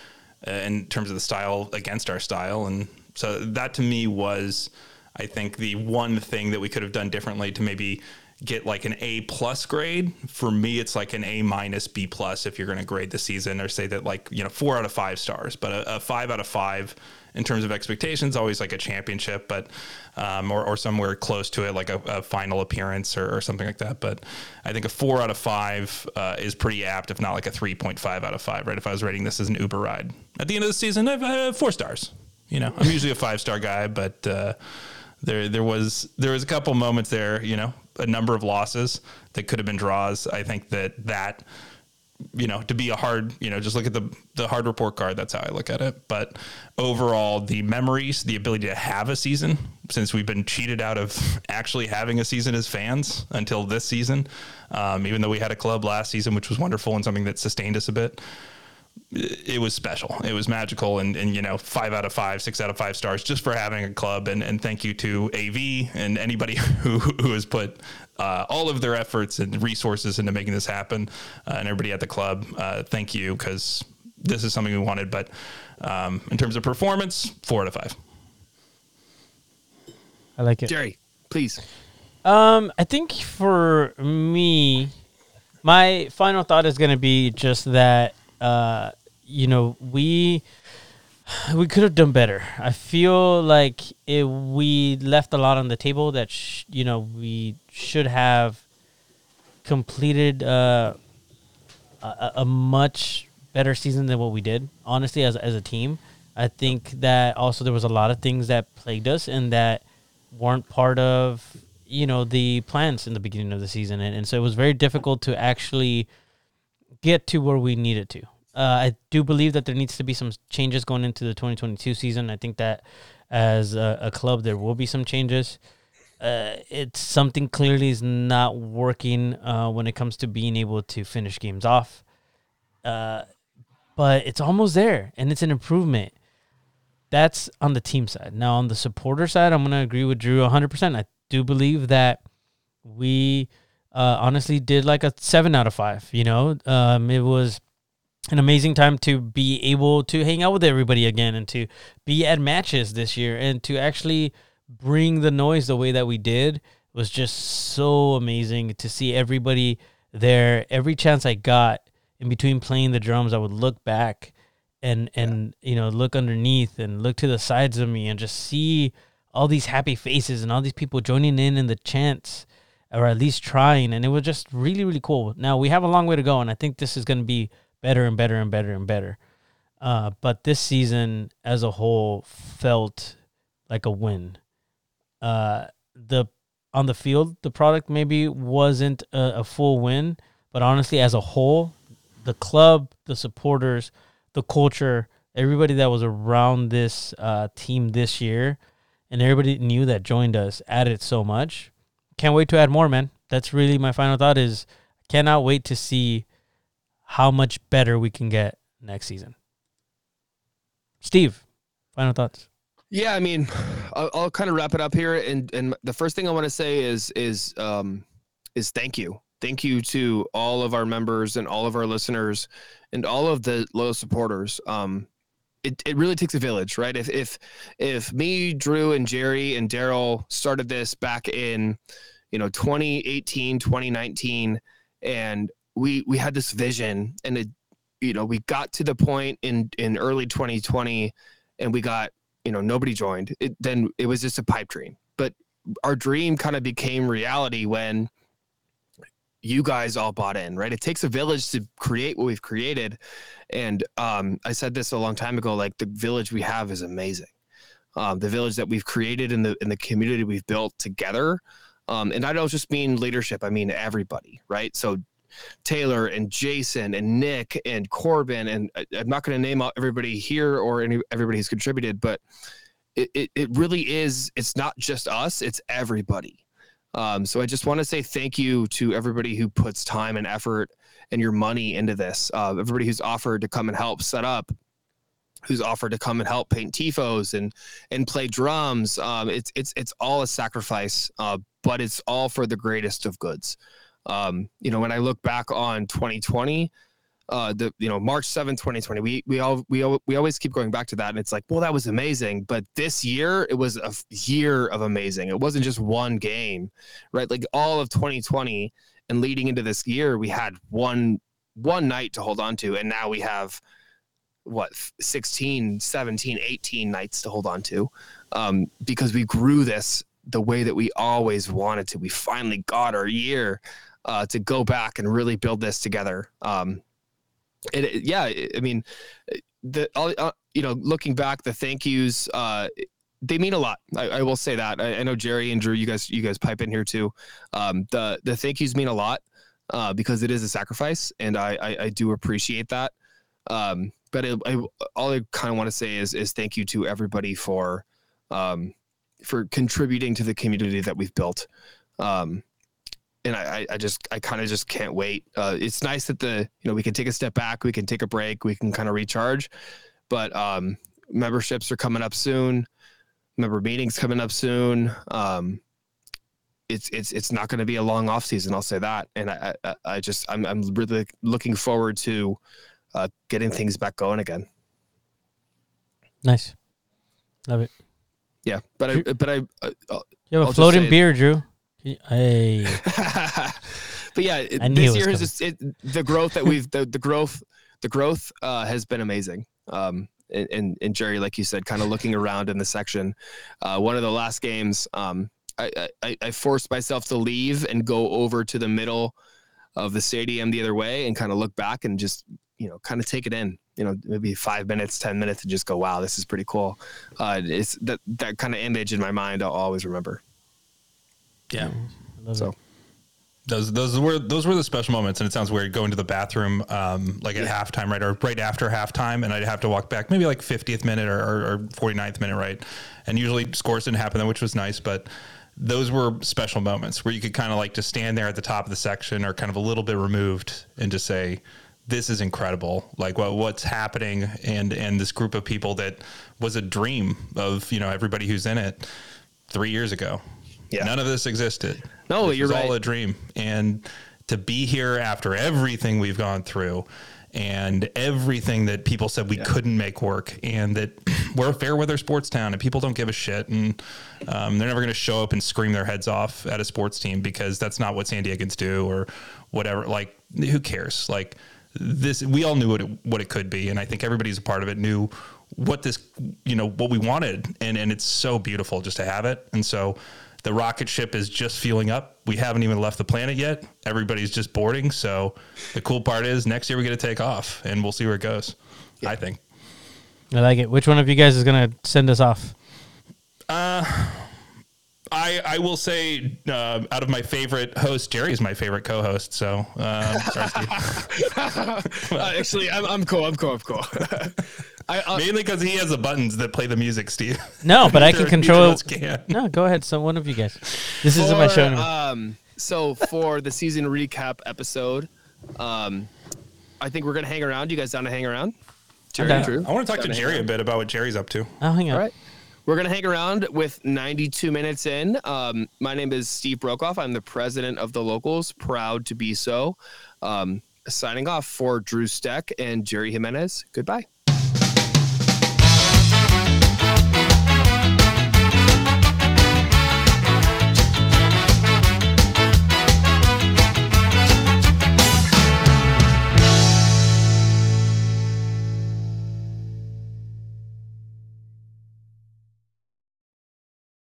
uh, in terms of the style against our style. And so that to me was, I think, the one thing that we could have done differently to maybe get like an A plus grade. For me, it's like an A minus B plus if you're going to grade the season or say that like, you know, four out of five stars, but a, a five out of five in terms of expectations, always like a championship, but, um, or, or somewhere close to it, like a, a final appearance or, or something like that. But I think a four out of five uh, is pretty apt, if not like a 3.5 out of five, right? If I was rating this as an Uber ride at the end of the season, I've four stars. You know, I'm usually a five star guy, but, uh, there there was there was a couple moments there, you know, a number of losses that could have been draws. I think that that you know, to be a hard, you know, just look at the the hard report card. That's how I look at it. But overall, the memories, the ability to have a season, since we've been cheated out of actually having a season as fans until this season, um, even though we had a club last season, which was wonderful and something that sustained us a bit it was special. It was magical, and, and you know, five out of five, six out of five stars just for having a club. And, and thank you to AV and anybody who who has put uh, all of their efforts and resources into making this happen, uh, and everybody at the club. Uh, thank you because this is something we wanted. But um, in terms of performance, four out of five. I like it. Jerry, please. Um, I think for me, my final thought is going to be just that, uh, you know, we we could have done better. I feel like it, we left a lot on the table that sh- you know we should have completed uh, a, a much better season than what we did. Honestly, as as a team, I think that also there was a lot of things that plagued us and that weren't part of you know the plans in the beginning of the season, and, and so it was very difficult to actually get to where we needed to. Uh, I do believe that there needs to be some changes going into the 2022 season. I think that as a, a club, there will be some changes. Uh, it's something clearly is not working uh, when it comes to being able to finish games off. Uh, but it's almost there, and it's an improvement. That's on the team side. Now, on the supporter side, I'm going to agree with Drew 100%. I do believe that we uh, honestly did like a seven out of five. You know, um, it was an amazing time to be able to hang out with everybody again and to be at matches this year and to actually bring the noise the way that we did was just so amazing to see everybody there. Every chance I got in between playing the drums, I would look back and and yeah. you know look underneath and look to the sides of me and just see all these happy faces and all these people joining in in the chants or at least trying and it was just really really cool now we have a long way to go and i think this is going to be better and better and better and better. Uh, but this season as a whole felt like a win. Uh, the on the field, the product maybe wasn't a, a full win, but honestly, as a whole, the club, the supporters, the culture, everybody that was around this uh, team this year, and everybody knew that joined us added so much. Can't wait to add more, man. That's really my final thought. Is cannot wait to see how much better we can get next season. Steve, final thoughts. Yeah, I mean, I'll, I'll kind of wrap it up here, and and the first thing I want to say is is um is thank you, thank you to all of our members and all of our listeners and all of the low supporters. Um, it, it really takes a village, right? If if if me, Drew, and Jerry and Daryl started this back in, you know, 2018, 2019, and we we had this vision and it you know we got to the point in in early 2020 and we got you know nobody joined it then it was just a pipe dream but our dream kind of became reality when you guys all bought in right it takes a village to create what we've created and um, i said this a long time ago like the village we have is amazing um, the village that we've created in the in the community we've built together um, and i don't just mean leadership i mean everybody right so Taylor and Jason and Nick and Corbin and uh, I'm not going to name everybody here or any everybody who's contributed, but it, it, it really is. It's not just us; it's everybody. Um, so I just want to say thank you to everybody who puts time and effort and your money into this. Uh, everybody who's offered to come and help set up, who's offered to come and help paint tifos and and play drums. Um, it's it's it's all a sacrifice, uh, but it's all for the greatest of goods. Um, you know, when I look back on 2020, uh, the you know March 7, 2020, we we all we we always keep going back to that, and it's like, well, that was amazing. But this year, it was a year of amazing. It wasn't just one game, right? Like all of 2020 and leading into this year, we had one one night to hold on to, and now we have what 16 17 18 nights to hold on to um, because we grew this the way that we always wanted to we finally got our year uh, to go back and really build this together. Um, it, yeah, I mean, the uh, you know, looking back, the thank yous, uh, they mean a lot. I, I will say that. I, I, know Jerry and Drew, you guys, you guys pipe in here too. Um, the the thank yous mean a lot uh, because it is a sacrifice, and I I, I do appreciate that. Um, but it, I, all I kind of want to say is is thank you to everybody for um, for contributing to the community that we've built. Um, and I, I just I kind of just can't wait. Uh, it's nice that the you know we can take a step back, we can take a break, we can kind of recharge, but um, memberships are coming up soon. Member meetings coming up soon. Um, it's it's it's not going to be a long off season. I'll say that, and I I, I just I'm I'm really looking forward to uh, getting things back going again. Nice, love it. Yeah, but I but I. Uh, you have a I'll floating beer, Drew. Hey. but yeah, this year is it, the growth that we've the, the growth the growth uh, has been amazing. Um, and, and, and Jerry, like you said, kind of looking around in the section. Uh, one of the last games, um, I, I, I forced myself to leave and go over to the middle of the stadium the other way and kind of look back and just you know kind of take it in you know maybe five minutes ten minutes and just go wow this is pretty cool uh, it's that that kind of image in my mind i'll always remember Yeah. so Those those were those were the special moments, and it sounds weird going to the bathroom um, like at halftime, right, or right after halftime, and I'd have to walk back maybe like 50th minute or, or, or 49th minute, right, and usually scores didn't happen, then, which was nice, but those were special moments where you could kind of like just stand there at the top of the section or kind of a little bit removed and just say, "This is incredible! Like what what's happening?" And and this group of people that was a dream of you know everybody who's in it three years ago. Yeah. None of this existed. No, This you're was all a dream. And to be here after everything we've gone through and everything that people said we couldn't make work and that we're a fair weather sports town and people don't give a shit and um, they're never going to show up and scream their heads off at a sports team because that's not what San Diegans do or whatever. Like, who cares? Like, this, we all knew what it, what it could be. And I think everybody's a part of it knew what this, you know, what we wanted. And, and it's so beautiful just to have it. And so, the rocket ship is just fueling up. We haven't even left the planet yet. Everybody's just boarding. So the cool part is next year we get to take off and we'll see where it goes. I think. I like it. Which one of you guys is gonna send us off? Uh, I, I will say uh, out of my favorite hosts, Jerry is my favorite co-host. So uh, sorry, uh, actually I'm, I'm cool i'm cool i'm cool I, uh, mainly because he has the buttons that play the music, Steve. No, but I can control. neither can. No, go ahead. So one of you guys. This isn't my show anymore. um so for the season recap episode um i think we're gonna hang around you guys down to hang around Jerry, down. Drew? I want to talk to Down hang Jerry a bit about what Jerry's up to. I'll hang out. All right. We're going to hang around with 92 minutes in. Um, my name is Steve Brokoff. I'm the president of the locals, proud to be so. Um, signing off for Drew Steck and Jerry Jimenez. Goodbye.